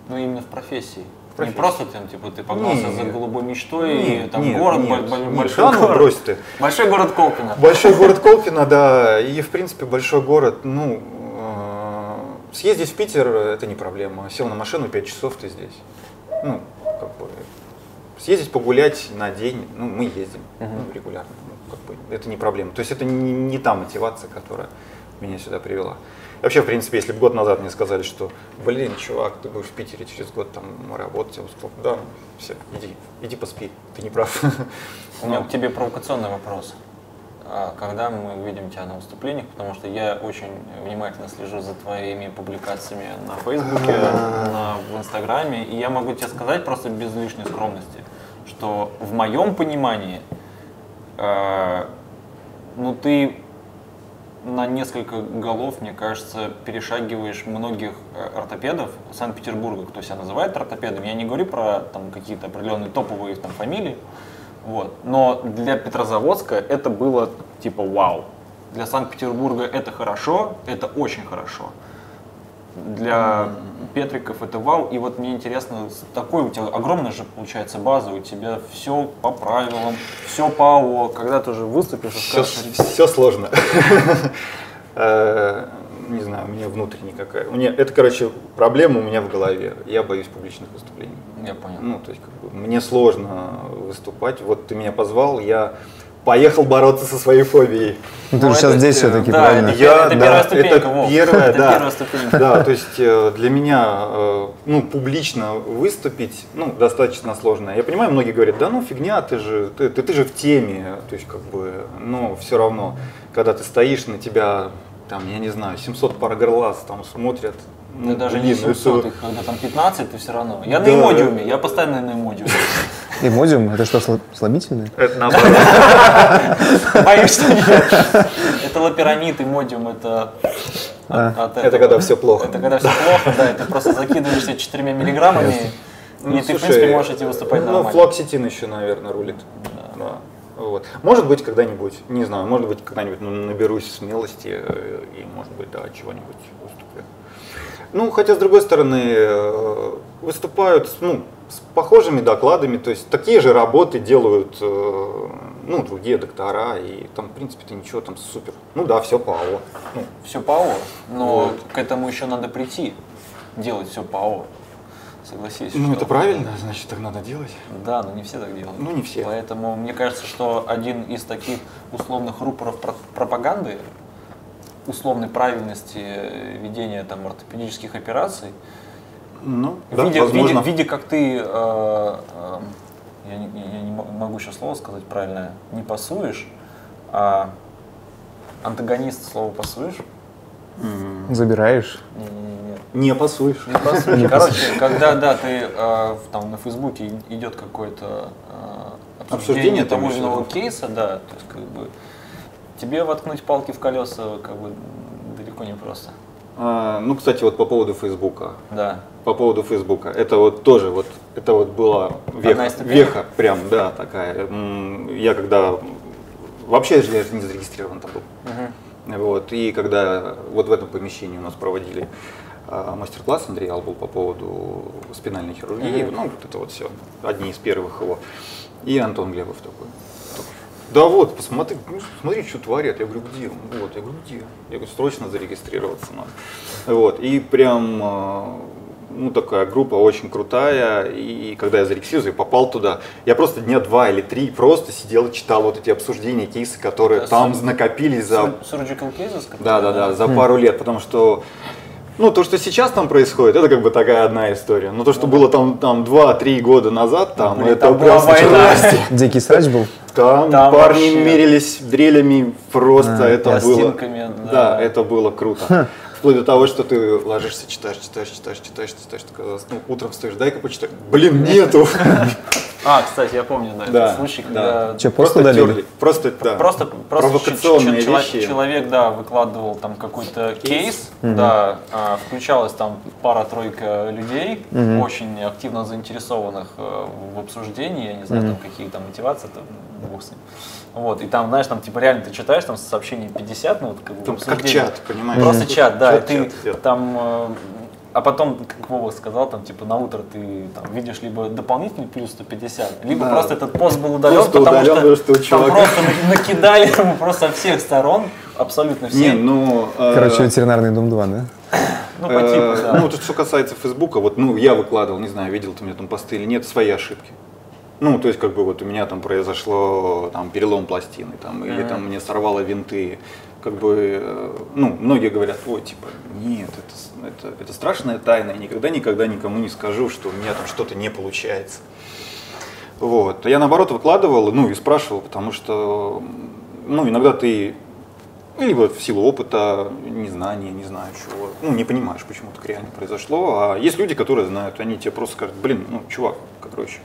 Ну, именно в профессии. В профессии. Не просто там, типа, ты погнался не, за голубой мечтой, не, и там нет, город, нет, большой нет, город. Брось ты. Большой город Колпино. Большой город Колпино, да. И, в принципе, большой город, ну, э, съездить в Питер это не проблема. Сел на машину, 5 часов ты здесь. Ну, как бы, съездить погулять на день, ну, мы ездим ну, регулярно. Ну, как бы, это не проблема. То есть это не, не та мотивация, которая меня сюда привела. Вообще, в принципе, если бы год назад мне сказали, что, блин, чувак, ты будешь в Питере через год там работать, я бы сказал, да, все, иди, иди поспи, ты не прав. У меня к тебе провокационный вопрос. А когда мы видим тебя на выступлениях, потому что я очень внимательно слежу за твоими публикациями на Фейсбуке, на, в Инстаграме, и я могу тебе сказать просто без лишней скромности. что в моем понимании, э, ну ты на несколько голов, мне кажется, перешагиваешь многих э, ортопедов Санкт-Петербурга, кто себя называет ортопедом. Я не говорю про там какие-то определенные топовые там фамилии, вот. Но для Петрозаводска это было типа вау. Для Санкт-Петербурга это хорошо, это очень хорошо. Для Петриков это вау. И вот мне интересно, такой у тебя огромная же получается база, у тебя все по правилам, все по АО. Когда ты уже выступишь Все, скажешь, все сложно. Э, Не знаю, у меня внутренняя какая. У меня, это, короче, проблема у меня в голове. Я боюсь публичных выступлений. я понял. Ну, то есть, как бы, мне сложно выступать. Вот ты меня позвал, я поехал бороться со своей фобией. Ну, ты Ну, же сейчас это, здесь все-таки, да, правильно? это первая ступенька, это Вов. первая, Это да. первая ступенька. Да, то есть э, для меня, э, ну, публично выступить, ну, достаточно сложно. Я понимаю, многие говорят, да ну фигня, ты же, ты, ты, ты же в теме, то есть как бы, но все равно, когда ты стоишь, на тебя, там, я не знаю, 700 пар глаз там смотрят. Ну, ну, даже блин, не ну, 700, это- их когда там 15, ты все равно. Я Да. на эмодиуме, я постоянно на эмодиуме. Эмодиум, это что, слаб- слабительное? Это наоборот. Боюсь, что нет. Это лапирамид, эмодиум, это... от Это когда всё плохо. Это когда все плохо, да, ты просто закидываешься четырьмя миллиграммами, и Ну, ты, в слушай, принципе, можешь идти выступать Ну, нормально. флоксетин еще, наверное, рулит. Вот. Может быть, когда-нибудь, не знаю, может быть, когда-нибудь ну, наберусь смелости э, и, может быть, да, чего-нибудь выступлю. Ну, хотя, с другой стороны, э, выступают ну, с похожими докладами, то есть такие же работы делают э, ну, другие доктора, и там, в принципе-то ничего там супер. Ну да, все по АО. Ну, Все по АО, но Вот. к этому еще надо прийти, делать все по АО. Согласись. ну, что- это правильно, значит, так надо делать. Да, но не все так делают. Ну, не все. Поэтому мне кажется, что один из таких условных рупоров про- пропаганды, условной правильности ведения там ортопедических операций, Ну, в, да, виде, в, виде, возможно. в виде, как ты, э, э, я, не, я не мо- могу сейчас слово сказать правильно, не пасуешь, а антагонист слова пасуешь? М, Забираешь. Не-не-не. Не пасуешь. Не пасуешь. Короче, когда, да, ты э, там на Фейсбуке идет какое-то э, обсуждение Обсуждение там того или еще, иного да. кейса, да, то есть как бы тебе воткнуть палки в колеса как бы далеко не просто. А, ну, кстати, вот по поводу Фейсбука. Да. По поводу Фейсбука. Это вот тоже вот, это вот была веха, веха прям, да, такая. Я когда, вообще же не зарегистрирован там был. Вот, и когда вот в этом помещении у нас проводили а, мастер-класс, Андрей Ал был по поводу спинальной хирургии, Мгм. ну, вот это вот все, одни из первых его. И Антон Глебов такой. Да вот, посмотри, ну, смотри, что творят. Я говорю, где? Вот, я говорю, где? Я говорю, срочно зарегистрироваться надо. Вот, и прям, а, ну, такая группа очень крутая, и когда я зарегистрировался, я попал туда, я просто дня два или три просто сидел и читал вот эти обсуждения, кейсы, которые Да, там сур- накопились за Sur- Surgical cases? которые, да, да, да, за пару лет, потому что ну, то, что сейчас там происходит, это как бы такая одна история. Но то, что было там, там 2-3 года назад, там, блин, это там была просто война. Дикий срач был? Там, Там парни вообще. мерились дрелями, просто А, это было. да. Да, это было круто. Вплоть до того, что ты ложишься, читаешь, читаешь, читаешь, читаешь, читаешь, ну, утром стоишь, дай-ка почитай. Блин, нету. А, кстати, я помню, да, Да, этот случай, да. когда Че, Просто просто терли. Просто, да. Просто, просто Провокационные ч- ч- вещи. человек, да, выкладывал там какой-то кейс, да, а, включалась там пара-тройка людей, очень активно заинтересованных э, в обсуждении, я не знаю, там какие там мотивации, там, бог с ним. Вот, и там, знаешь, там, типа, реально ты читаешь, там, сообщений 50, ну, вот, как бы, Там как чат, понимаешь? Просто чат, да, Чат, и ты чат, чат. там, э, а потом, как Вова сказал, там, типа, на утро ты там, видишь либо дополнительный плюс 150, либо Да. просто этот пост был удален, Просто потому, удален, что у там просто на- накидали ему просто со всех сторон, абсолютно все. Не, ну... э, Короче, ветеринарный дом 2, да? ну, по типу, Э, да. Ну, вот что касается Фейсбука, вот, ну, я выкладывал, не знаю, видел ты у меня там посты или нет, свои ошибки. Ну, то есть, как бы вот у меня там произошло там перелом пластины, там, или там мне сорвало винты. Как бы, э, ну, многие говорят, ой, типа, нет, это, это, это страшная тайна, я никогда-никогда никому не скажу, что у меня там что-то не получается. Вот. Я наоборот выкладывал, ну и спрашивал, потому что, ну, иногда ты либо в силу опыта, незнания, не знаю чего, ну, не понимаешь, почему так реально произошло. А есть люди, которые знают, они тебе просто скажут, блин, ну, чувак, короче,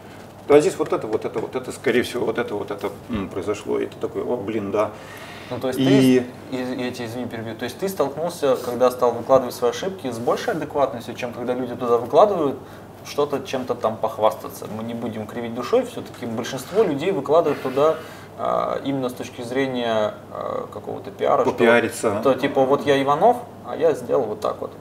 а здесь вот это, вот это, вот это, скорее всего, вот это, вот это м, произошло. И ты такой, о, блин, да. Ну, то есть И- ты, и- я тебя извини, перебью, то есть ты столкнулся, когда стал выкладывать свои ошибки, с большей адекватностью, чем когда люди туда выкладывают что-то, чем-то там похвастаться. Мы не будем кривить душой, все-таки большинство людей выкладывают туда а, именно с точки зрения а, какого-то пиара. что Попиариться. То типа вот я Иванов, а я сделал вот так вот.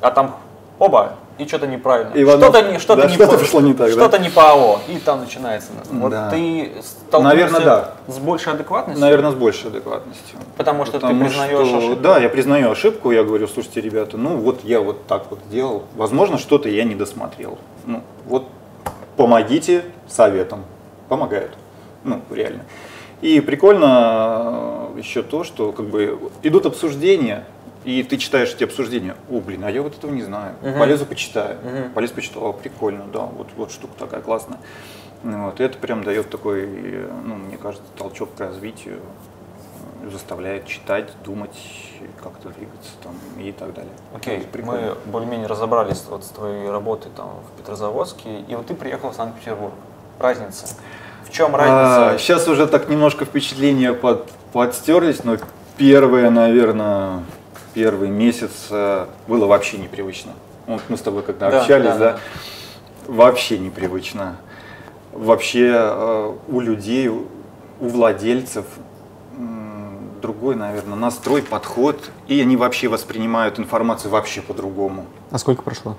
А там оба, и что-то неправильно. Иванов, что-то не, что-то да, не что-то по- пошло не так, да? Что-то не по АО. И там начинается. Вот Да. ты Наверное, да. с большей адекватностью? Наверное, с большей адекватностью. Потому что ты Потому признаешь что, ошибку. Да, я признаю ошибку, я говорю, слушайте, ребята, ну вот я вот так вот делал, возможно, что-то я не досмотрел. Ну, вот помогите советом, помогают, ну, реально. И прикольно э, еще то, что как бы идут обсуждения, и ты читаешь эти обсуждения, о, блин, а я вот этого не знаю, Мгм. полезу почитаю, Мгм. полез почитал, «О, прикольно, да, вот, вот штука такая классная. Вот, и это прям дает такой, ну, мне кажется, толчок к развитию, заставляет читать, думать, как-то двигаться там и так далее. Окей, прикольно. мы более-менее разобрались вот с твоей работой там в Петрозаводске, и вот ты приехал в Санкт-Петербург. Разница. В чем разница? сейчас уже так немножко впечатления под, подстерлись, но первое, наверное, первый месяц э, было вообще непривычно. Вот мы с тобой когда Да, общались, да, да, да. вообще непривычно. Вообще э, у людей, у владельцев другой, наверное, настрой, подход, и они вообще воспринимают информацию вообще по-другому. А сколько прошло?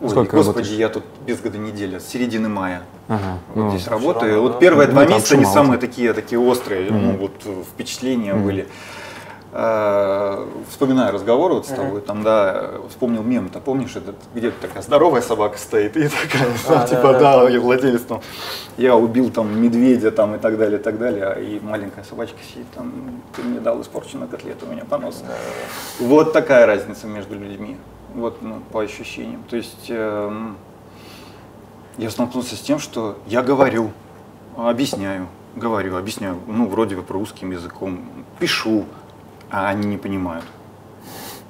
Ой, Сколько господи, работаешь? я тут без года неделя, с середины мая. Ага. Вот ну, здесь работаю. равно, вот да. первые два Ну, там месяца они самые такие, такие острые, ну, Мгм. вот впечатления Мгм. были. Э, Вспоминаю разговор вот с тобой, там, да, э, вспомнил мем, ты помнишь, этот, где-то такая здоровая собака стоит, и такая, А, типа, да, да. да, я владелец, там, я убил там медведя, там, и так далее, и так далее, а и маленькая собачка сидит, там, ты мне дал испорченную котлету, у меня понос. Вот такая разница между людьми, вот, ну, по ощущениям. То есть, эм, я столкнулся с тем, что я говорю, объясняю, говорю, объясняю, ну, вроде бы русским языком, пишу, а они не понимают.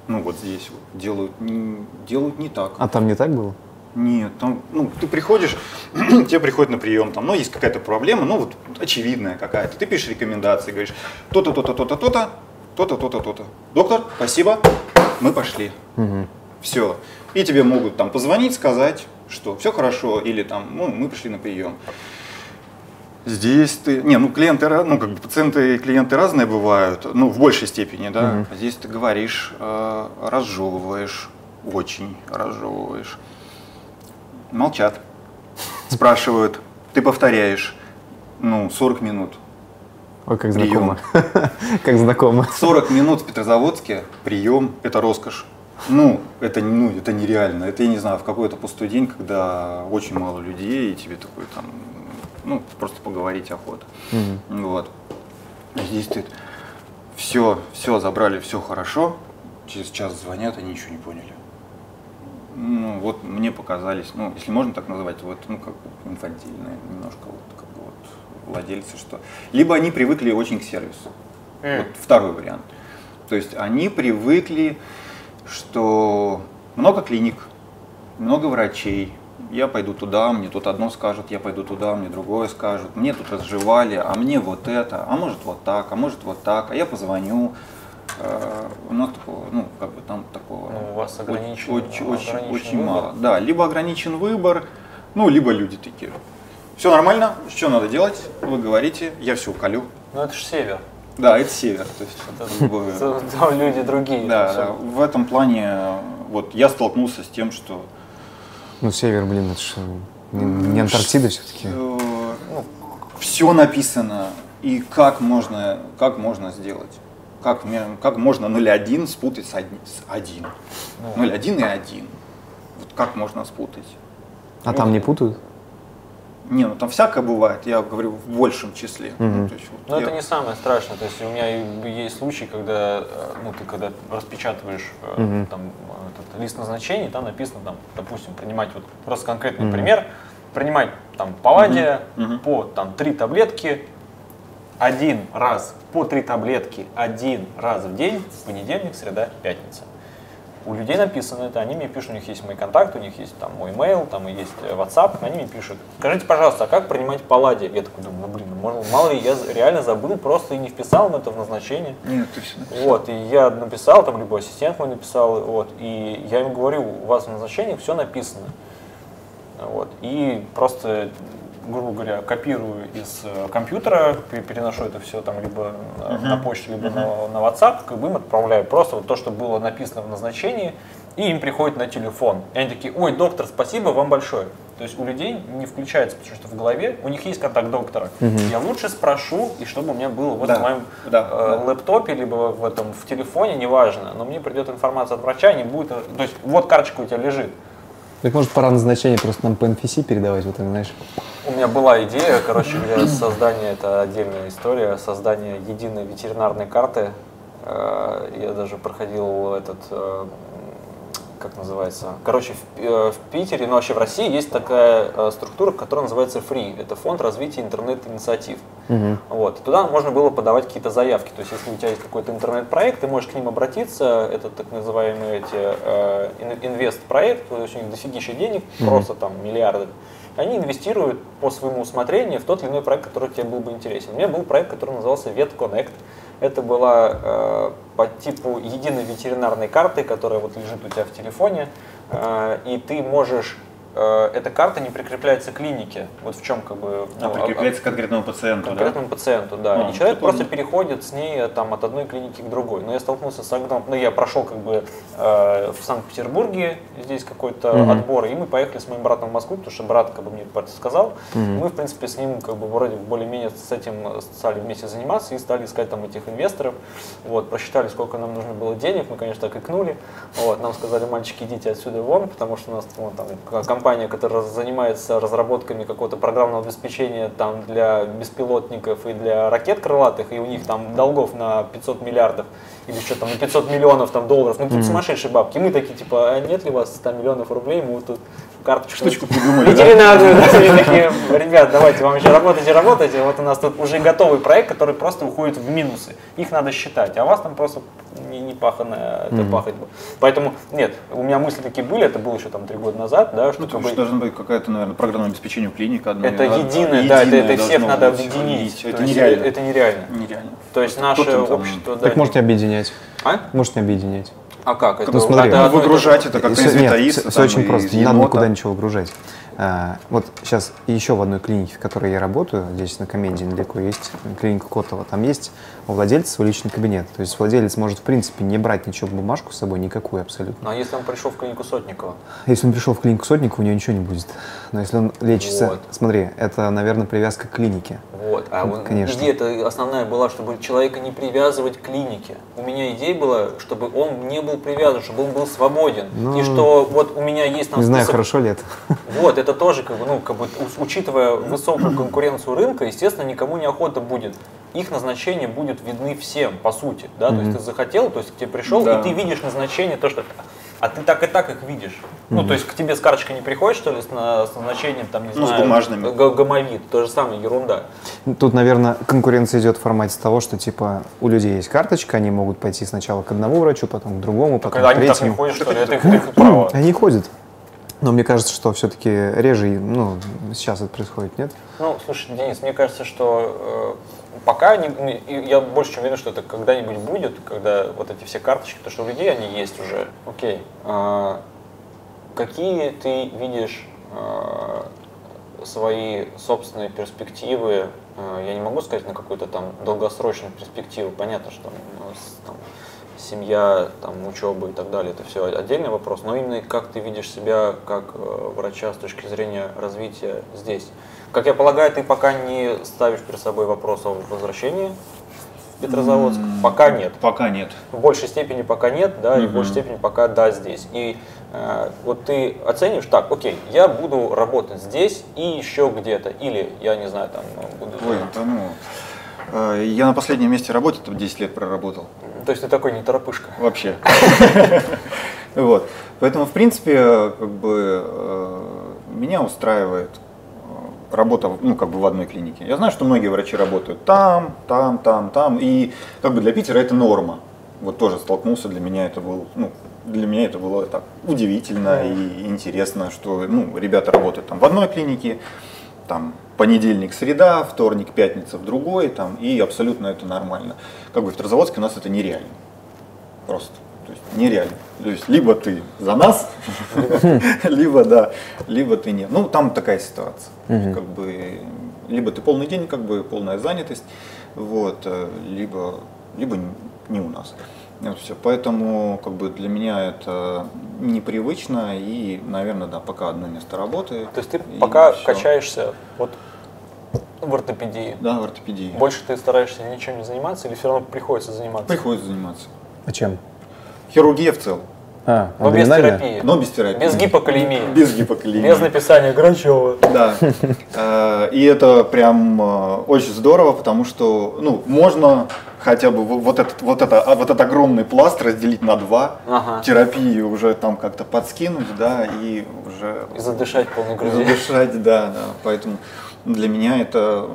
Ну, вот здесь вот делают, не- делают не так. А там не так было? Нет, там, ну, ты приходишь, тебе приходит на прием, там, ну, есть какая-то проблема, ну, вот, очевидная какая-то. Ты пишешь рекомендации, говоришь, то-то, то-то, то-то, то-то, то-то, то-то, то-то. Доктор, спасибо, мы пошли. Мгм. Все. И тебе могут там позвонить, сказать, что все хорошо, или там, ну, мы пришли на прием. Здесь ты, не, ну клиенты, ну как бы пациенты и клиенты разные бывают, ну в большей степени, да. А Здесь ты говоришь, э, разжевываешь, очень разжевываешь. Молчат, спрашивают, ты повторяешь, ну 40 минут. Ой, как Прием. знакомо. Как знакомо. 40 минут в Петрозаводске прием – это роскошь. Ну это, ну, это нереально. Это, я не знаю, в какой-то пустой день, когда очень мало людей, и тебе такой там, ну, просто поговорить охота. Мгм. Вот. Здесь ты все, все забрали, все хорошо. Через час звонят, они ничего не поняли. Ну, вот мне показались, ну, если можно так назвать, вот, ну, как инфантильные немножко, вот, как бы вот владельцы, что... Либо они привыкли очень к сервису. М. Вот второй вариант. То есть они привыкли, что много клиник, много врачей. Я пойду туда, мне тут одно скажут, я пойду туда, мне другое скажут. Мне тут разжевали, а мне вот это, а может вот так, а может вот так, а я позвоню. Э, У нас такого, ну, как бы там такого Ну, у вас ограничен- очень, очень, очень выбор. мало. Да, либо ограничен выбор, ну, либо люди такие. Все нормально, что надо делать? Вы говорите, я все уколю. Ну это же север. Да, это север. То есть, Это- бы, Там люди другие. да, да, в этом плане вот я столкнулся с тем, что Ну, север, блин, это же не, не Антарктида все-таки. все написано и как можно, как можно сделать. Как, мне- как можно 0,1 спутать с 1. С 1. Ну. 0,1 и 1. Вот как можно спутать? А там не путают? Не, ну там всякое бывает, я говорю в большем числе. Ну, Мгм. то есть вот Но я- это не самое страшное. То есть у меня есть случаи, когда э, ну, ты когда распечатываешь Мгм. там, э, этот лист назначений, там написано, там, допустим, принимать вот просто конкретный Мгм. пример, принимать там палладия Мгм. Мгм. по там три таблетки один раз по три таблетки один раз в день, понедельник, среда, пятница. У людей написано это, они мне пишут, у них есть мои контакты, у них есть там мой email, там и есть WhatsApp, они мне пишут, скажите, пожалуйста, а как принимать палладе? Я такой думаю, ну блин, ну, может, мало ли я реально забыл, просто и не вписал это в назначение. Нет, ты все написал. Вот, и я написал, там, либо ассистент мой написал, вот, и я им говорю, у вас в назначении все написано. Вот, и просто грубо говоря, копирую из э, компьютера, переношу это все там либо uh-huh. на почту, либо uh-huh. на, на WhatsApp, как бы им отправляю просто вот то, что было написано в назначении, и им приходит на телефон. И они такие, ой, доктор, спасибо вам большое. То есть у людей не включается, потому что в голове у них есть контакт доктора. Угу. Я лучше спрошу, и чтобы у меня было вот да. в моем да. Э, лэптопе, либо в этом в телефоне, неважно, но мне придет информация от врача, не будет. То есть вот карточка у тебя лежит. Так может пора назначение просто нам по NFC передавать, вот так, знаешь? У меня была идея, короче говоря, создание, это отдельная история, создание единой ветеринарной карты. Э, я даже проходил этот, э, как называется, короче, в, э, в Питере, ну вообще в России есть такая структура, которая называется FREE. Это фонд развития интернет-инициатив. Угу. Вот. Туда можно было подавать какие-то заявки. То есть, если у тебя есть какой-то интернет-проект, ты можешь к ним обратиться. Это так называемые эти инвест-проект, то есть у них дофигища денег, угу. просто там миллиарды они инвестируют по своему усмотрению в тот или иной проект, который тебе был бы интересен. У меня был проект, который назывался VetConnect. Это была э, по типу единой ветеринарной карты, которая вот лежит у тебя в телефоне, э, и ты можешь эта карта не прикрепляется к клинике. Вот в чем как бы... Ну, а прикрепляется к конкретному пациенту, конкретному да? пациенту, да. А, и человек просто он... переходит с ней э, там, от одной клиники к другой. Но я столкнулся с огромным... Ну, я прошел как бы э, в Санкт-Петербурге, здесь какой-то угу. отбор, и мы поехали с моим братом в Москву, потому что брат как бы мне сказал. Угу. Мы, в принципе, с ним как бы вроде более-менее с этим стали вместе заниматься и стали искать там этих инвесторов. Вот, просчитали, сколько нам нужно было денег, мы, конечно, так икнули. Вот, нам сказали, мальчики, идите отсюда вон, потому что у нас вон, там компания, которая занимается разработками какого-то программного обеспечения там для беспилотников и для ракет крылатых, и у них там долгов на 500 миллиардов или что там на 500 миллионов там долларов, ну какие-то mm-hmm. сумасшедшие бабки. И мы такие типа, а нет ли у вас 100 миллионов рублей, мы вот тут карточку. Штучку придумали, Ветеринарную. Да? такие, ребят, давайте, вам еще работайте, работайте. Вот у нас тут уже готовый проект, который просто уходит в минусы. Их надо считать, а у вас там просто не, не паханная это mm-hmm. пахать. Поэтому, нет, у меня мысли такие были, это было еще там три года назад, да, что... Ну, как бы... должна быть какая-то, наверное, программное обеспечение клиника. Одно, это единое, да, это, это всех надо объединить. Это нереально. Это нереально. Нереально. То есть наше общество... Так можете объединять. А? Можете объединять. А как? Это, ну, смотри, это выгружать это как инвентарист. Нет, все очень просто, не надо никуда ничего выгружать. А, вот сейчас еще в одной клинике, в которой я работаю, здесь на Коменде недалеко есть клиника Котова, там есть у владельца свой личный кабинет. То есть владелец может, в принципе, не брать ничего бумажку с собой, никакую абсолютно. Ну, а если он пришел в клинику Сотникова? Если он пришел в клинику Сотникова, у него ничего не будет. Но если он лечится, вот. смотри, это, наверное, привязка к клинике. Вот, а вот, Конечно. идея основная была, чтобы человека не привязывать к клинике. У меня идея была, чтобы он не был привязан, чтобы он был свободен. Ну, и что вот у меня есть там Не список... знаю, хорошо ли это. Вот, это тоже, как бы, ну, как бы, учитывая высокую конкуренцию рынка, естественно, никому не охота будет их назначение будет видны всем, по сути, да, mm-hmm. то есть ты захотел, то есть к тебе пришел, да. и ты видишь назначение, то, что а ты так и так их видишь. Mm-hmm. Ну, то есть к тебе с карточкой не приходит, что ли, с, на, с назначением, там, не ну, знаю, с бумажными. гомовид, то же самое, ерунда. Тут, наверное, конкуренция идет в формате того, что, типа, у людей есть карточка, они могут пойти сначала к одному врачу, потом к другому, потом так, к третьему. Они так не ходят, что ли? Это их, их право. Они ходят. Но мне кажется, что все-таки реже, ну, сейчас это происходит, нет? Ну, слушай, Денис, мне кажется, что э, пока не, я больше чем уверен, что это когда-нибудь будет, когда вот эти все карточки, то что у людей они есть уже. Окей. А, какие ты видишь а, свои собственные перспективы? А, я не могу сказать на какую-то там долгосрочную перспективу. Понятно, что там, семья, там, учеба и так далее, это все отдельный вопрос, но именно как ты видишь себя как э, врача с точки зрения развития здесь. Как я полагаю, ты пока не ставишь перед собой вопрос о возвращении в Петрозаводск? Mm, пока нет. Пока нет. В большей степени пока нет, да, mm-hmm. и в большей степени пока да здесь. И э, вот ты оценишь, так, окей, я буду работать здесь и еще где-то, или я не знаю, там буду. Ой, да ну. Э, я на последнем месте работы там 10 лет проработал. То есть ты такой не торопышка? Вообще. Вот. Поэтому, в принципе, как бы э, меня устраивает работа ну, как бы в одной клинике. Я знаю, что многие врачи работают там, там, там, там. И как бы для Питера это норма. Вот тоже столкнулся, для меня это был ну, для меня это было так удивительно и интересно, что ну, ребята работают там в одной клинике, там понедельник, среда, вторник, пятница в другой, там, и абсолютно это нормально. Как бы в Петрозаводске у нас это нереально. Просто. То есть нереально. То есть либо ты за нас, либо да, либо ты нет. Ну, там такая ситуация. Как бы либо ты полный день, как бы полная занятость, вот, э, либо, либо не у нас. Вот все. Поэтому как бы для меня это непривычно и, наверное, да, пока одно место работы. То есть ты пока все. качаешься вот в ортопедии? Да, в ортопедии. Больше ты стараешься ничем не заниматься или все равно приходится заниматься? Приходится заниматься. А чем? Хирургия в целом. А, Но без терапии. Но без терапии. Без гипокалемии. Без гипокалемии. Без написания Грачева. Да. Э, и это прям э, очень здорово, потому что, ну, можно хотя бы вот этот, вот это, а, вот этот огромный пласт разделить на два, ага. терапии уже там как-то подскинуть, да, и уже... И задышать полной грудью. Задышать, да, да. Поэтому для меня это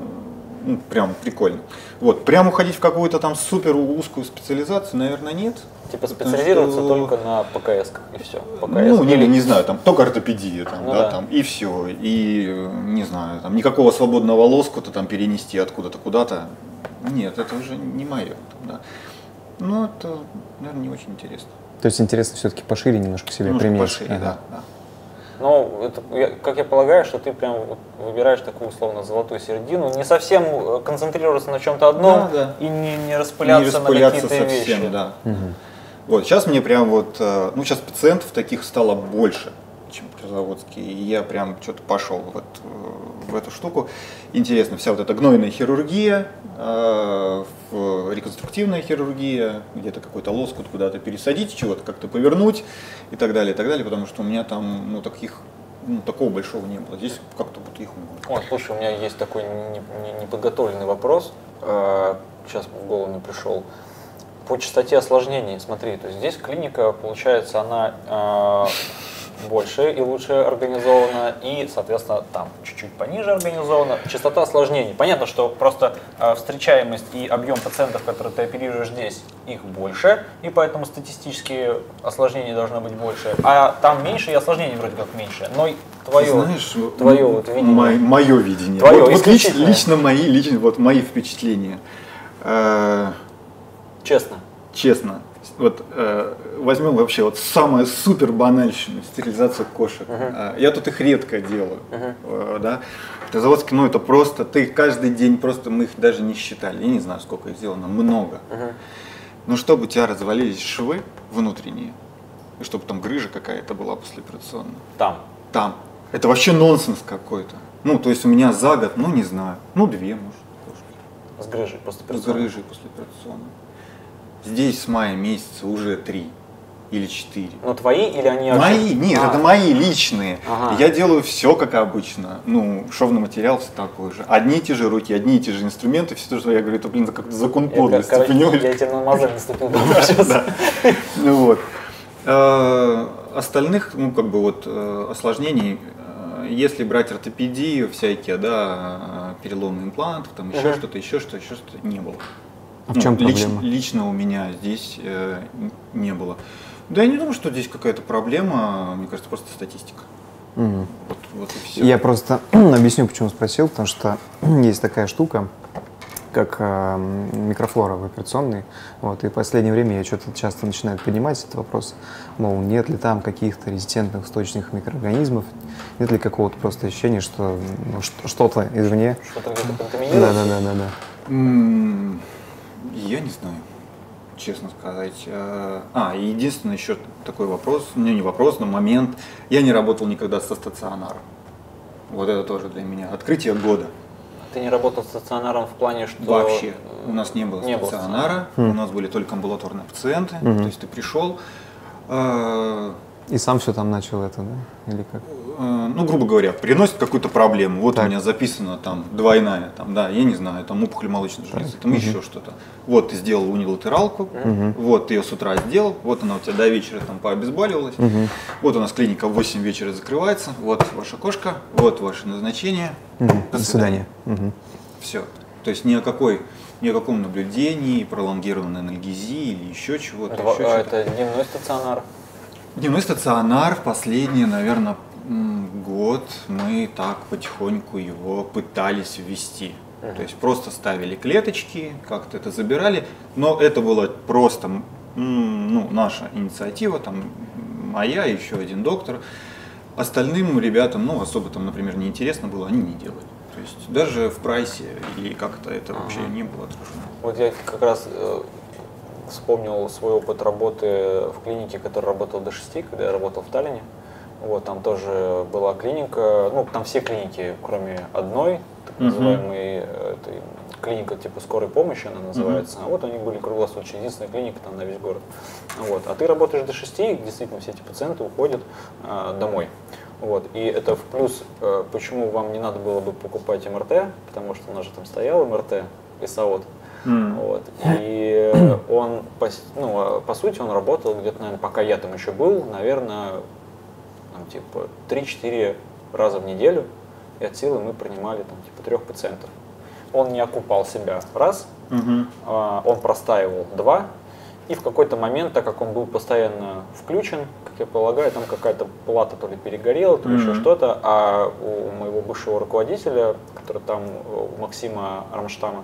ну, прям прикольно. Вот, прям уходить в какую-то там супер узкую специализацию, наверное, нет. Типа специализироваться что... только на ПКС и все. ПКС. Ну, или не знаю, там только ортопедия, там, ну, да, да, там, и все. И не знаю, там никакого свободного лоскута там перенести откуда-то куда-то. Нет, это уже не мое. Да. Ну, это, наверное, не очень интересно. То есть интересно все-таки пошире немножко себе немножко применить. Пошире, ага. да, да. Ну, это, я, как я полагаю, что ты прям выбираешь такую условно золотую середину, не совсем э, концентрироваться на чем-то одном да, да. и не, не распыляться, не распыляться на какие-то совсем, вещи. Да. Угу. Вот, сейчас мне прям вот, э, ну, сейчас пациентов таких стало больше, чем Петрозаводский, и я прям что-то пошел вот в эту штуку. Интересно, вся вот эта гнойная хирургия, э, реконструктивная хирургия, где-то какой-то лоскут куда-то пересадить, чего-то как-то повернуть и так далее, и так далее, потому что у меня там, ну, таких ну, такого большого не было. Здесь как-то вот их много. Ой, слушай, у меня есть такой неподготовленный вопрос. Э, сейчас в голову мне пришел по частоте осложнений, смотри, то есть здесь клиника, получается, она э, больше и лучше организована, и, соответственно, там чуть-чуть пониже организована. Частота осложнений. Понятно, что просто э, встречаемость и объем пациентов, которые ты оперируешь здесь, их больше, и поэтому статистические осложнения должны быть больше. А там меньше, и осложнений вроде как меньше. Но твое, Знаешь, твое вот видение. Мое видение. Твое вот, вот лично, лично мои, лично, вот мои впечатления. Честно. Честно. Вот э, возьмем вообще вот самое супер банальщину, стерилизацию кошек. Uh-huh. Я тут их редко делаю. Uh-huh. Э, да? Заводский, ну это просто, ты каждый день просто, мы их даже не считали. Я не знаю, сколько их сделано, много. Uh-huh. Но чтобы у тебя развалились швы внутренние, и чтобы там грыжа какая-то была послеоперационная. Там? Там. Это вообще нонсенс какой-то. Ну, то есть у меня за год, ну не знаю, ну две, может, кошки. С грыжей послеоперационной? С грыжей послеоперационной. Здесь с мая месяца уже три или четыре. Но твои или они Мои, нет, а. это мои личные. Ага. Я делаю все как обычно. Ну, шовный материал все такой же. Одни и те же руки, одни и те же инструменты, все то, что я говорю, это, блин, как закон подлости, я, понимаешь? Я тебе на мозоль наступил сейчас. Ну вот. Э, остальных, ну, как бы вот э, осложнений, э, если брать ортопедию, всякие, да, переломы имплантов, там еще что-то, еще что-то, еще что-то, не было. А в чем ну, проблема? Лично, лично у меня здесь э, не было. Да я не думаю, что здесь какая-то проблема, мне кажется, просто статистика. Угу. Вот, вот и все. Я просто объясню, почему спросил, потому что есть такая штука, как э, микрофлора в операционной. Вот, и в последнее время я что-то часто начинаю поднимать этот вопрос, мол, нет ли там каких-то резистентных источников микроорганизмов, нет ли какого-то просто ощущения, что ну, что-то извне. Что-то где-то контаминируется? Да, да, да, да. да. Я не знаю, честно сказать. А, а единственный еще такой вопрос, ну не вопрос, но момент. Я не работал никогда со стационаром. Вот это тоже для меня открытие года. Ты не работал стационаром в плане, что... Вообще. У нас не было не стационара, было. у нас были только амбулаторные пациенты. Угу. То есть ты пришел... И сам все там начал это, да? Или как? Э, ну, грубо говоря, приносит какую-то проблему. Вот так. у меня записано там двойная, там, да, я не знаю, там опухоль молочной железы, там угу. еще что-то. Вот ты сделал унилатералку, угу. вот ты ее с утра сделал, вот она у тебя до вечера там пообезболивалась. Угу. Вот у нас клиника в 8 вечера закрывается, вот ваша кошка, вот ваше назначение. Угу. До свидания. Угу. Все. То есть ни о какой ни о каком наблюдении, пролонгированной анальгезии или еще чего-то. Это, еще а это дневной стационар? Дневной стационар последний, наверное, год мы так потихоньку его пытались ввести. Uh-huh. То есть просто ставили клеточки, как-то это забирали, но это было просто ну, наша инициатива, там моя, еще один доктор. Остальным ребятам, ну, особо там, например, неинтересно было, они не делали. То есть даже в прайсе или как-то это ага. вообще не было отражено. Вот я как раз э, вспомнил свой опыт работы в клинике, который работал до 6, когда я работал в Таллине. Вот, там тоже была клиника, ну, там все клиники, кроме одной, так называемой uh-huh. этой, клиника типа скорой помощи, она называется. Uh-huh. А вот они были круглосуточно, единственная клиника там на весь город. Вот. А ты работаешь до 6, действительно все эти пациенты уходят э, домой. Вот. И это в плюс, э, почему вам не надо было бы покупать МРТ, потому что у нас же там стоял МРТ и САОТ. Mm. Вот. И он, по, ну, а, по сути, он работал где-то, наверное, пока я там еще был, наверное, там, типа 3-4 раза в неделю. И от силы мы принимали там типа трех пациентов. Он не окупал себя раз, mm-hmm. он простаивал два, и в какой-то момент, так как он был постоянно включен, как я полагаю, там какая-то плата то ли перегорела, то ли mm-hmm. еще что-то, а у моего бывшего руководителя, который там, у Максима Рамштама,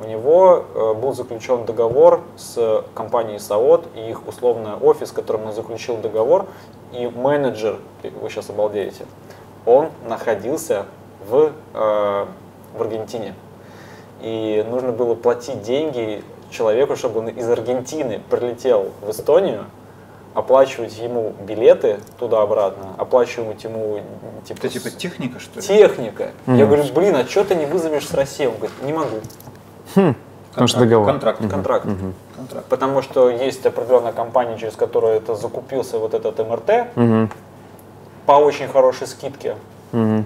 у него э, был заключен договор с компанией САОТ и их условный офис, с которым он заключил договор, и менеджер, вы сейчас обалдеете, он находился в, э, в Аргентине. И нужно было платить деньги человеку, чтобы он из Аргентины прилетел в Эстонию, оплачивать ему билеты туда-обратно, оплачивать ему типа... Это типа техника, что ли? Техника. Mm. Я говорю, блин, а что ты не вызовешь с России? Он говорит, не могу. Хм. Потому что договор. Контракт. Угу. Контракт. Угу. контракт. Потому что есть определенная компания, через которую это закупился вот этот МРТ угу. по очень хорошей скидке. Угу.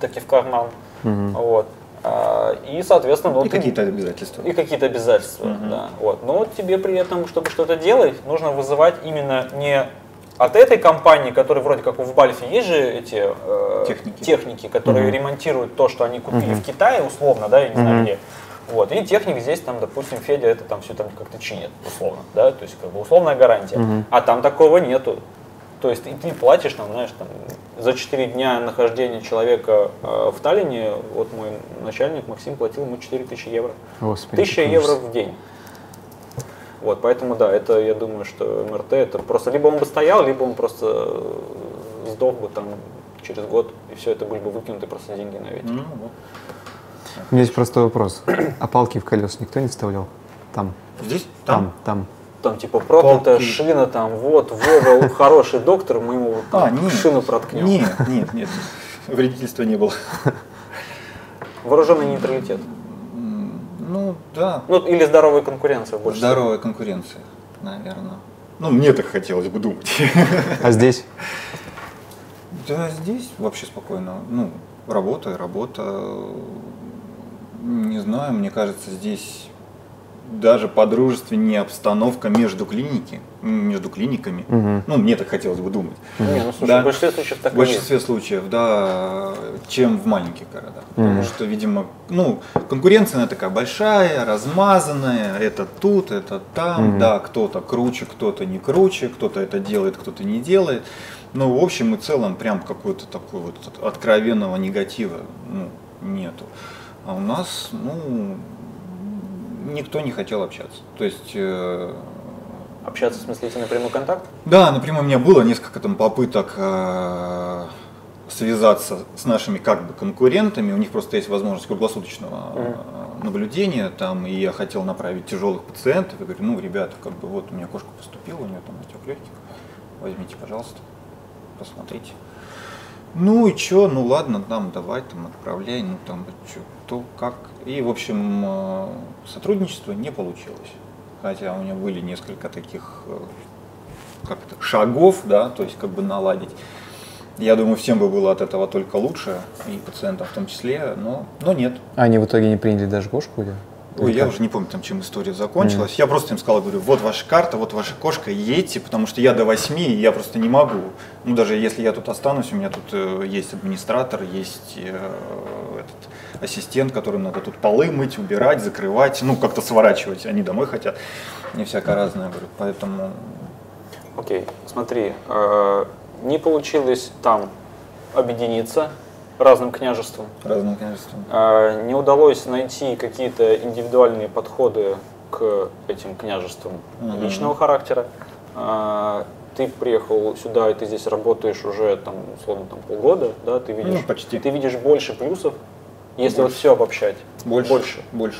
Таки в карман. Угу. Вот. А, и, соответственно, ну, и какие-то обязательства. И какие-то обязательства, угу. да. Вот. Но тебе при этом, чтобы что-то делать, нужно вызывать именно не от этой компании, которая вроде как в Бальфе есть же эти э, техники. техники, которые угу. ремонтируют то, что они купили угу. в Китае, условно, да, я не угу. знаю где. Вот. И техник здесь, там, допустим, Федя это там все там как-то чинит, условно, да, то есть как бы условная гарантия. Угу. А там такого нету. То есть и ты платишь, там, знаешь, там, за 4 дня нахождения человека э, в Таллине, вот мой начальник Максим платил ему 4000 евро. Господи, 1000 евро в день. Вот, поэтому да, это я думаю, что МРТ это просто либо он бы стоял, либо он просто э, сдох бы там через год, и все это были бы выкинуты просто деньги на ветер. Ну, вот. У меня есть простой вопрос. А палки в колес никто не вставлял? Там. Здесь? Там, там там типа проклятая Палки. шина, там вот, Вова, хороший доктор, мы ему а, нет, шину проткнем. Нет, нет, нет, вредительства не было. Вооруженный нейтралитет. Ну, да. Ну, или здоровая конкуренция больше. Здоровая конкуренция, наверное. Ну, мне так хотелось бы думать. А здесь? Да, здесь вообще спокойно. Ну, работа работа. Не знаю, мне кажется, здесь даже подружественнее обстановка между клиники, между клиниками. Угу. Ну, мне так хотелось бы думать. Угу. Не, ну, слушай, да, в большинстве случаев так В большинстве есть. случаев, да, чем в маленьких городах. Угу. Потому что, видимо, ну, конкуренция она такая большая, размазанная, это тут, это там, угу. да, кто-то круче, кто-то не круче, кто-то это делает, кто-то не делает. Но в общем и целом прям какого-то такого вот откровенного негатива ну, нету. А у нас, ну, никто не хотел общаться. То есть э, Общаться в смысле идти на прямой контакт? Да, например, у меня было несколько там попыток э, связаться с нашими как бы конкурентами. У них просто есть возможность круглосуточного mm-hmm. наблюдения там, и я хотел направить тяжелых пациентов. И говорю, ну, ребята, как бы вот у меня кошка поступила, у нее там отек легких, возьмите, пожалуйста, посмотрите. Ну и чё, ну ладно, там давай, там отправляй, ну там что, то как. И, в общем, э, сотрудничество не получилось. Хотя у меня были несколько таких э, как это, шагов, да, то есть как бы наладить. Я думаю, всем бы было от этого только лучше, и пациентам в том числе, но, но нет. А они в итоге не приняли даже кошку? Или? Ой, я уже не помню, там, чем история закончилась. Mm. Я просто им сказал, говорю, вот ваша карта, вот ваша кошка, едьте, потому что я до восьми, и я просто не могу. Ну, даже если я тут останусь, у меня тут э, есть администратор, есть э, ассистент, которым надо тут полы мыть, убирать, закрывать, ну, как-то сворачивать. Они домой хотят. Не всякое разное, говорю. Поэтому окей, смотри, э, не получилось там объединиться разным княжеством. Разным княжеством. Э, не удалось найти какие-то индивидуальные подходы к этим княжествам Мгм. личного характера. Э, ты приехал сюда, и ты здесь работаешь уже там, условно, там, полгода, да, ты видишь, Ну, почти. ты видишь больше плюсов, если вот все обобщать. Больше. Больше. Больше.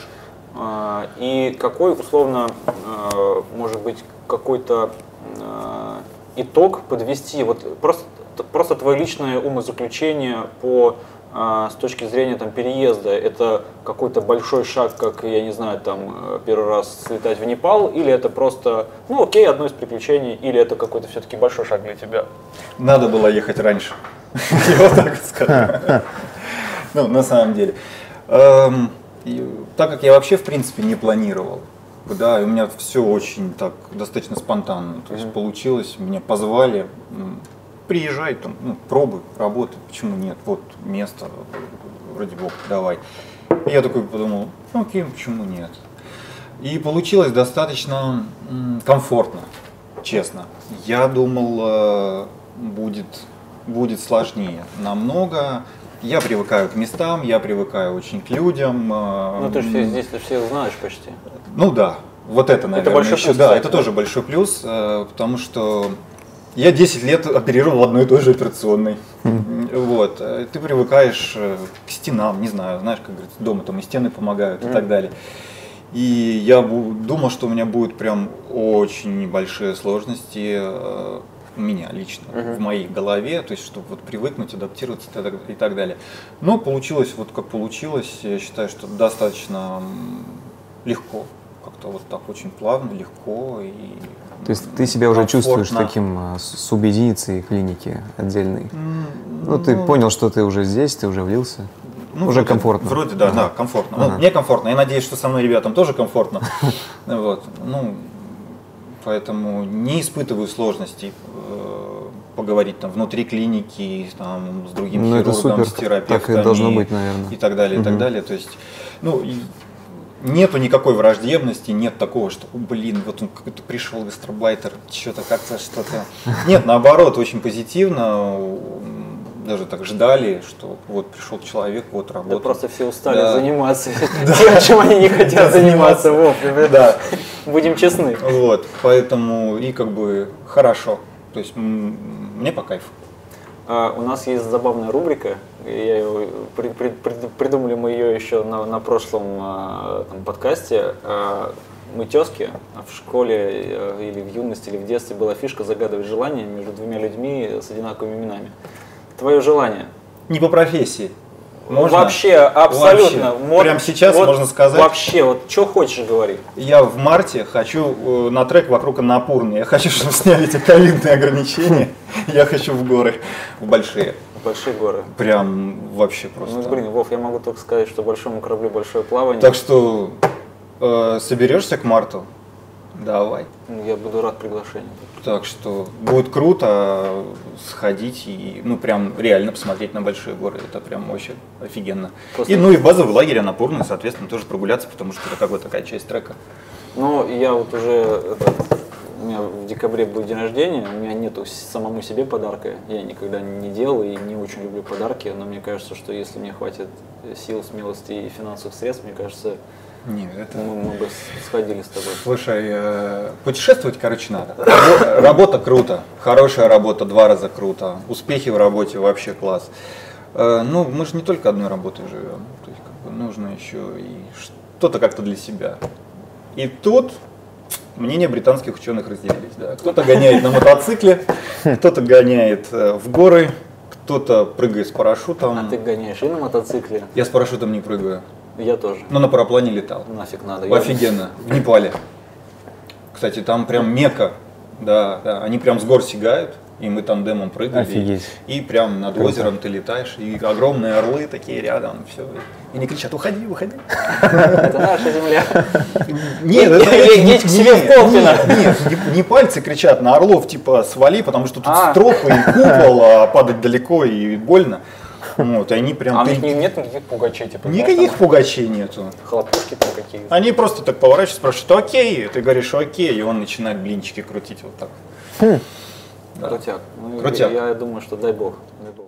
А, И какой, условно, э, может быть, какой-то э, итог подвести? Вот просто, просто твое личное умозаключение по с точки зрения там, переезда, это какой-то большой шаг, как, я не знаю, там, первый раз слетать в Непал, или это просто, ну окей, одно из приключений, или это какой-то все-таки большой шаг для тебя? Надо было ехать раньше. Я вот так скажу. Ну, на самом деле. Эм, и Так как я вообще, в принципе, не планировал, да, и у меня все очень так, достаточно спонтанно. То есть получилось, меня позвали, приезжай, там, ну, пробуй, работай, почему нет, вот место, вроде бог, давай. И я такой подумал, ну окей, почему нет. И получилось достаточно комфортно, честно. Я думал, э, будет, будет сложнее намного. Я привыкаю к местам, я привыкаю очень к людям. э, Ну ты же все здесь, ты всех знаешь почти. ну да, вот это, наверное, большой еще, плюс, да, кстати. это тоже большой плюс, э, потому что я 10 лет оперировал одной и той же операционной. Вот, э, ты привыкаешь э, к стенам, не знаю, знаешь, как говорится, дома там и стены помогают и так далее. И я думал, что у меня будут прям очень небольшие сложности у меня лично, в моей голове, то есть, чтобы вот привыкнуть, адаптироваться и так, далее. Но получилось вот как получилось, я считаю, что достаточно легко, как-то вот так очень плавно, легко и То есть ты себя уже чувствуешь комфортно. таким а, с- субъединицей клиники отдельной? М, Ну, ты понял, что ты уже здесь, ты уже влился? Ну, уже вроде- комфортно? Вроде, да, да, комфортно. Ну, мне комфортно. Я надеюсь, что со мной ребятам тоже комфортно. Вот. Ну, поэтому не испытываю сложностей э, поговорить там внутри клиники, там, с другим Ну, хирургом, супер. с терапевтом. Так и должно быть, наверное. И так далее, и так далее. То есть, ну, нету никакой враждебности, нет такого, что, «О, блин, вот он какой-то пришел гастробайтер, что-то как-то что-то. Нет, наоборот, очень позитивно. Даже так ждали, что вот пришел человек, вот Да работает. просто все устали Да. заниматься тем, чем они не хотят заниматься. Вов, ребята, Да, будем честны. вот, поэтому и как бы хорошо. То есть мне по кайфу. А, У нас есть забавная рубрика. Я ее, при- при- при- придумали мы ее еще на, на прошлом а, там, подкасте. А, Мы тески, а в школе э, или в юности, или в детстве была фишка загадывать желание между двумя людьми с одинаковыми именами. Твое желание. Не по профессии. Можно? Вообще, абсолютно. Вообще. Вот- Прямо сейчас вот можно сказать. Вообще, вот что хочешь говори. Я в марте хочу э, на трек вокруг Анапурны. Я хочу, чтобы сняли эти ковидные ограничения. Я хочу в горы, в большие. Большие горы. Прям вообще Ну, просто. блин, Вов, я могу только сказать, что большому кораблю большое плавание. Так что э, соберешься к марту? Давай. Ну, Я буду рад приглашению. Так что будет круто сходить и, ну, прям реально посмотреть на большие горы. Это прям вообще офигенно. После- И, ну, и в базовый лагерь Анапурны, соответственно, тоже прогуляться, потому что это как бы такая часть трека. Ну, я вот уже, это, у меня в декабре будет день рождения, у меня нету самому себе подарка, я никогда не делал и не очень люблю подарки, но мне кажется, что если мне хватит сил, смелости и финансовых средств, мне кажется, Нет, это... мы, с- сходили с тобой. Слушай, э, путешествовать, короче, надо. Рабо- Работа круто, хорошая работа два раза круто, успехи в работе вообще класс. Э, Ну, мы же не только одной работой живем, то есть как бы нужно еще и что-то как-то для себя. И тут мнения британских ученых разделились. Да. Кто-то гоняет на мотоцикле, кто-то гоняет э, в горы, кто-то прыгает с парашютом. А ты гоняешь и на мотоцикле? Я с парашютом не прыгаю, Я тоже. но на параплане летал. Нафиг надо. Я- Офигенно. В Непале. Кстати, там прям мека. Да, да. Они прям с гор сигают, и мы тандемом прыгали. Офигеть. И прям над озером ты летаешь, и огромные орлы такие рядом, все. И они кричат, уходи, уходи. Это наша земля. Нет, это не- к себе в нет, Колпино. Нет, нет, не- не пальцы кричат на орлов, типа свали, потому что тут А. стропы и купол, а падать далеко и больно. Вот, и они прям... А у них не- нет никаких пугачей, типа? Никаких пугачей нету. там Хлопушки там какие-то. Они просто так поворачиваются, спрашивают, окей, ты говоришь окей, и он начинает блинчики крутить вот так. Крутяк. Ну, Крутяк. Я думаю, что дай бог. Дай бог.